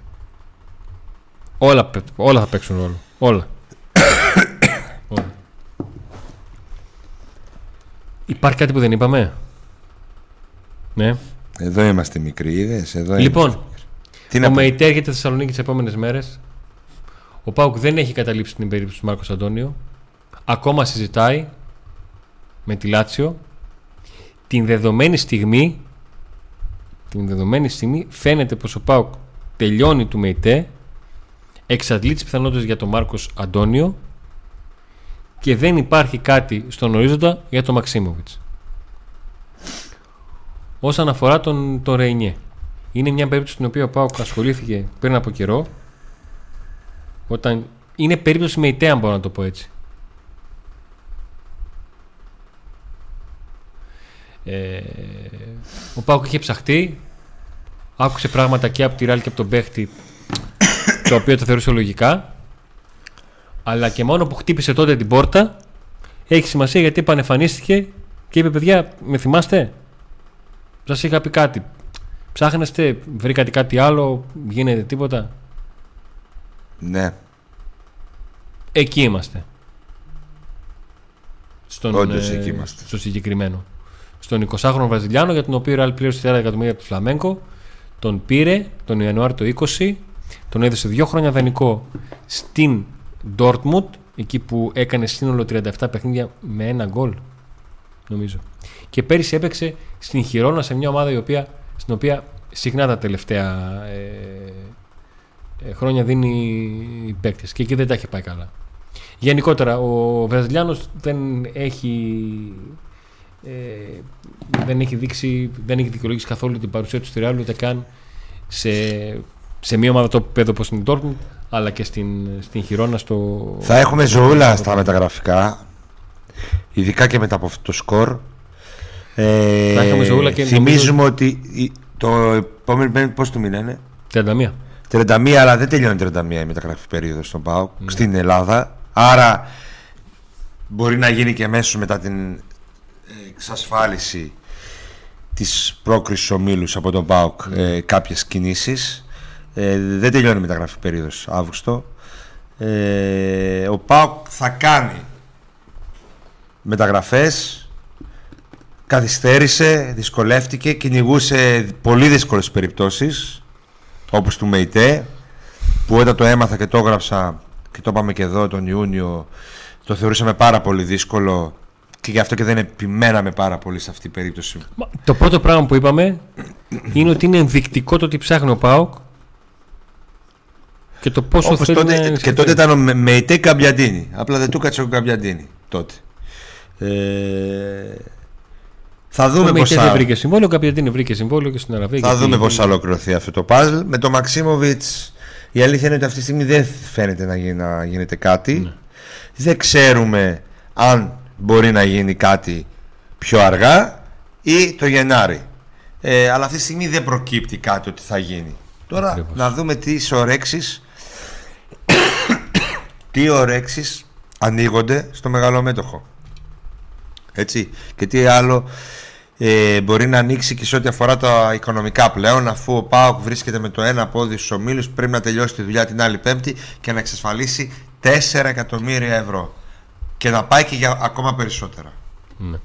Όλα, παί- όλα θα παίξουν ρόλο. Όλα. όλα. Υπάρχει κάτι που δεν είπαμε; Ναι. Εδώ είμαστε μικροί, είδες, εδώ Λοιπόν, είμαστε. Τι να ο πω; Μεϊτέ έρχεται στη Θεσσαλονίκη τις επόμενες μέρες. Ο Πάουκ δεν έχει καταλήψει την περίπτωση του Μάρκος Αντώνιο. Ακόμα συζητάει με τη Λάτσιο. Την δεδομένη στιγμή, την δεδομένη στιγμή φαίνεται πως ο Πάουκ τελειώνει του Μεϊτέ, εξαντλεί τις πιθανότητες για τον Μάρκος Αντώνιο και δεν υπάρχει κάτι στον ορίζοντα για τον Μαξίμοβιτς. Όσον αφορά τον, τον Ρεϊνιέ, είναι μια περίπτωση στην οποία ο Πάουκ ασχολήθηκε πριν από καιρό. Όταν είναι περίπτωση με ητέα, αν μπορώ να το πω έτσι. Ε, ο Πάουκ είχε ψαχτεί, άκουσε πράγματα και από τη Ράλ και από τον παίχτη, το οποίο το θεωρούσε λογικά. Αλλά και μόνο που χτύπησε τότε την πόρτα, έχει σημασία γιατί επανεφανίστηκε και είπε: Παιδιά, με θυμάστε, σας είχα πει κάτι. Ψάχνεστε, βρήκατε κάτι άλλο, γίνεται τίποτα; Ναι, Εκεί είμαστε. Στον, Όντως, εκεί είμαστε. Στο συγκεκριμένο. Στον 20χρονο Βραζιλιάνο για τον οποίο η Real πλήρωσε 30 εκατομμύρια από τη Φλαμέγκο. Τον πήρε τον Ιανουάριο το 20. Τον έδωσε δύο χρόνια δανεικό στην Dortmund. Εκεί που έκανε σύνολο 37 παιχνίδια με ένα γκολ. Νομίζω. Και πέρυσι έπαιξε στην Χιρόνα σε μια ομάδα η οποία, στην οποία συχνά τα τελευταία ε, ε, χρόνια δίνει παίκτες και εκεί δεν τα έχει πάει καλά. Γενικότερα ο Βραζιλιάνος δεν έχει ε, δεν έχει δείξει δεν έχει δικαιολογήσει καθόλου την παρουσία του στη Real ούτε καν σε, σε μια ομάδα το επίπεδο όπως είναι η Dortmund αλλά και στην, στην Χιρόνα στο... Θα έχουμε ζωούλα στα μεταγραφικά. Ειδικά και μετά από αυτό το σκορ. Ε, Θα έχουμε ζωούλα και θυμίζουμε ότι η- το επόμενο πέμπτη πώς το μήνα είναι; 31. 31, αλλά δεν τελειώνει 31 η μεταγραφική περίοδος στον ΠΑΟΚ στην Ελλάδα. Άρα μπορεί να γίνει και αμέσως μετά την εξασφάλιση της πρόκρισης ομίλους από τον ΠΑΟΚ ε, κάποιες κινήσεις. Ε, δεν τελειώνει η μεταγραφική περίοδος Αύγουστο. Ε, ο ΠΑΟΚ θα κάνει μεταγραφές καθυστέρησε, δυσκολεύτηκε, κυνηγούσε πολύ δύσκολες περιπτώσεις όπως του ΜΕΙΤΕ που όταν το έμαθα και το έγραψα και το είπαμε και εδώ τον Ιούνιο το θεωρούσαμε πάρα πολύ δύσκολο και γι' αυτό και δεν επιμέναμε πάρα πολύ σε αυτή την περίπτωση. Μα, Το πρώτο πράγμα που είπαμε είναι ότι είναι ενδεικτικό το ότι ψάχνει ο ΠΑΟΚ και το πόσο Όπως θέλει τότε, να και ενισχυθεί. τότε ήταν ο Με- ΜΕΙΤΕ Καμπιαντίνη. Απλά δεν του κάτσε ο Καμπιαντίνη τότε. Ε, θα Ο δούμε πώς Μεϊτέ δεν θα, βρήκε συμβόλαιο, ο Καπιαντίνη βρήκε συμβόλαιο και στην Αραβία. θα γιατί- δούμε πώς θα ολοκληρωθεί αυτό το παζλ. Με το Μαξίμοβιτς η αλήθεια είναι ότι αυτή τη στιγμή δεν φαίνεται να, γι- να γίνεται κάτι. Ναι. Δεν ξέρουμε αν μπορεί να γίνει κάτι πιο αργά ή το Γενάρη. Ε, αλλά αυτή τη στιγμή δεν προκύπτει κάτι ότι θα γίνει. Τώρα Ακριβώς. να δούμε τι ορέξεις τι ορέξεις ανοίγονται στο μεγαλομέτωχο. Έτσι. Και τι άλλο ε, μπορεί να ανοίξει και σε ό,τι αφορά τα οικονομικά πλέον, αφού ο Πάοκ βρίσκεται με το ένα πόδι στους ομίλους, πρέπει να τελειώσει τη δουλειά την άλλη Πέμπτη και να εξασφαλίσει 4 εκατομμύρια ευρώ. Και να πάει και για ακόμα περισσότερα. Ναι.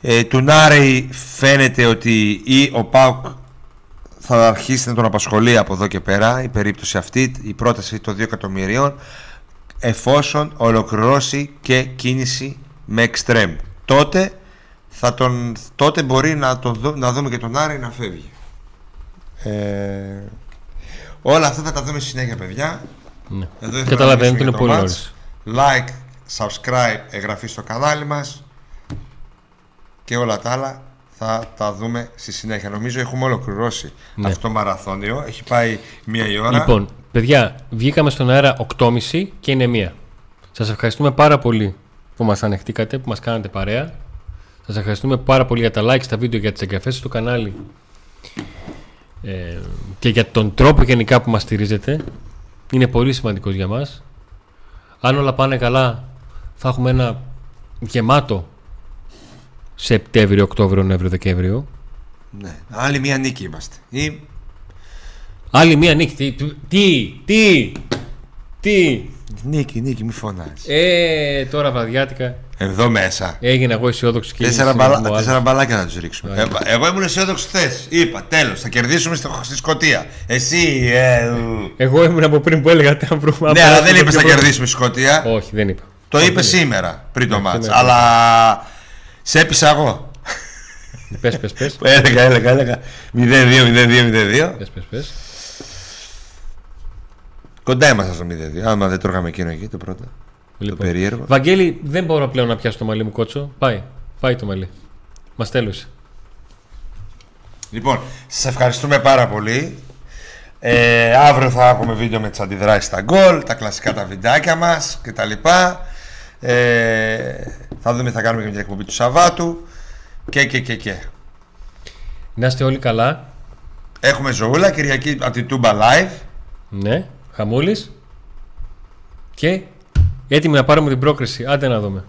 Ε, του Νάρη φαίνεται ότι ή ο Πάουκ θα αρχίσει να τον απασχολεί από εδώ και πέρα η περίπτωση αυτή, η πρόταση των 2 εκατομμυρίων εφόσον ολοκληρώσει και κίνηση με εξτρέμ. Τότε, θα τον, τότε μπορεί να, τον, δω- να δούμε και τον Άρη να φεύγει. Ε, όλα αυτά θα τα δούμε στη συνέχεια παιδιά. Ναι. Εδώ ήθελα Καταλαβαίνετε, να είναι μιλήσουμε πολύ για το νωρίς. match. Like, subscribe, εγγραφή στο κανάλι μας και όλα τα άλλα θα τα δούμε στη συνέχεια. Νομίζω έχουμε ολοκληρώσει Ναι. αυτό το μαραθώνιο. Έχει πάει μία η ώρα. Λοιπόν, παιδιά, βγήκαμε στον αέρα 8.30 και είναι μία. Σας ευχαριστούμε πάρα πολύ που μας ανεχτήκατε, που μας κάνατε παρέα. Σας ευχαριστούμε πάρα πολύ για τα like στα βίντεο, για τις εγγραφές στο κανάλι ε, και για τον τρόπο γενικά που μας στηρίζετε. Είναι πολύ σημαντικός για μας. Αν όλα πάνε καλά, θα έχουμε ένα γεμάτο Σεπτέμβριο, Οκτώβριο, Νοέμβριο, Δεκέμβριο. Ναι. Άλλη μία νίκη είμαστε. Ή... Άλλη μία νύχτα. Τι, τι, τι, τι. Νίκη, νίκη, μη φωνάζει. Ε, τώρα βραδιάτικα Εδώ μέσα. Έγινα εγώ αισιόδοξη και Τέσσερα, έγινε μπαλα... ο άλλος. τέσσερα μπαλάκια να τους ρίξουμε. Ναι. Ε, εγώ ήμουν αισιόδοξος χθες. Είπα, τέλος, θα κερδίσουμε στη, στη Σκωτία. Εσύ, ε, ου. Εγώ ήμουν από πριν που έλεγα τι να βρούμε. Ναι, αλλά δεν είπες θα κερδίσουμε στη Σκωτία. Όχι, δεν είπα. Το Όχι, είπε δεν σήμερα πριν το Ναι, μάτς. σήμερα. Αλλά σε έπεισα εγώ. είπα. Πες, πες, πες. Έλεγα, έλεγα, έλεγα. 0-2, 0-2, 0-2. Πες, πες, πες. Κοντά ήμασταν στο 0-2. Άμα δεν τρώγαμε εκείνο εκεί το πρώτο. Λοιπόν. Το περίεργο. Βαγγέλη, δεν μπορώ πλέον να πιάσω το μαλλί μου κότσο. Πάει. Πάει το μαλλί. Μας τέλωσε. Λοιπόν, σας ευχαριστούμε πάρα πολύ. Ε, αύριο θα έχουμε βίντεο με τις αντιδράσεις στα γκολ, τα κλασικά τα βιντεάκια μας κτλ. Ε, θα δούμε, θα κάνουμε και μια εκπομπή του Σαββάτου. Και, και, και, και. Να είστε όλοι καλά. Έχουμε ζωούλα Κυριακή από την Tooba Live. Ναι. Χαμούλης. Και έτοιμοι να πάρουμε την πρόκριση. Άντε να δούμε.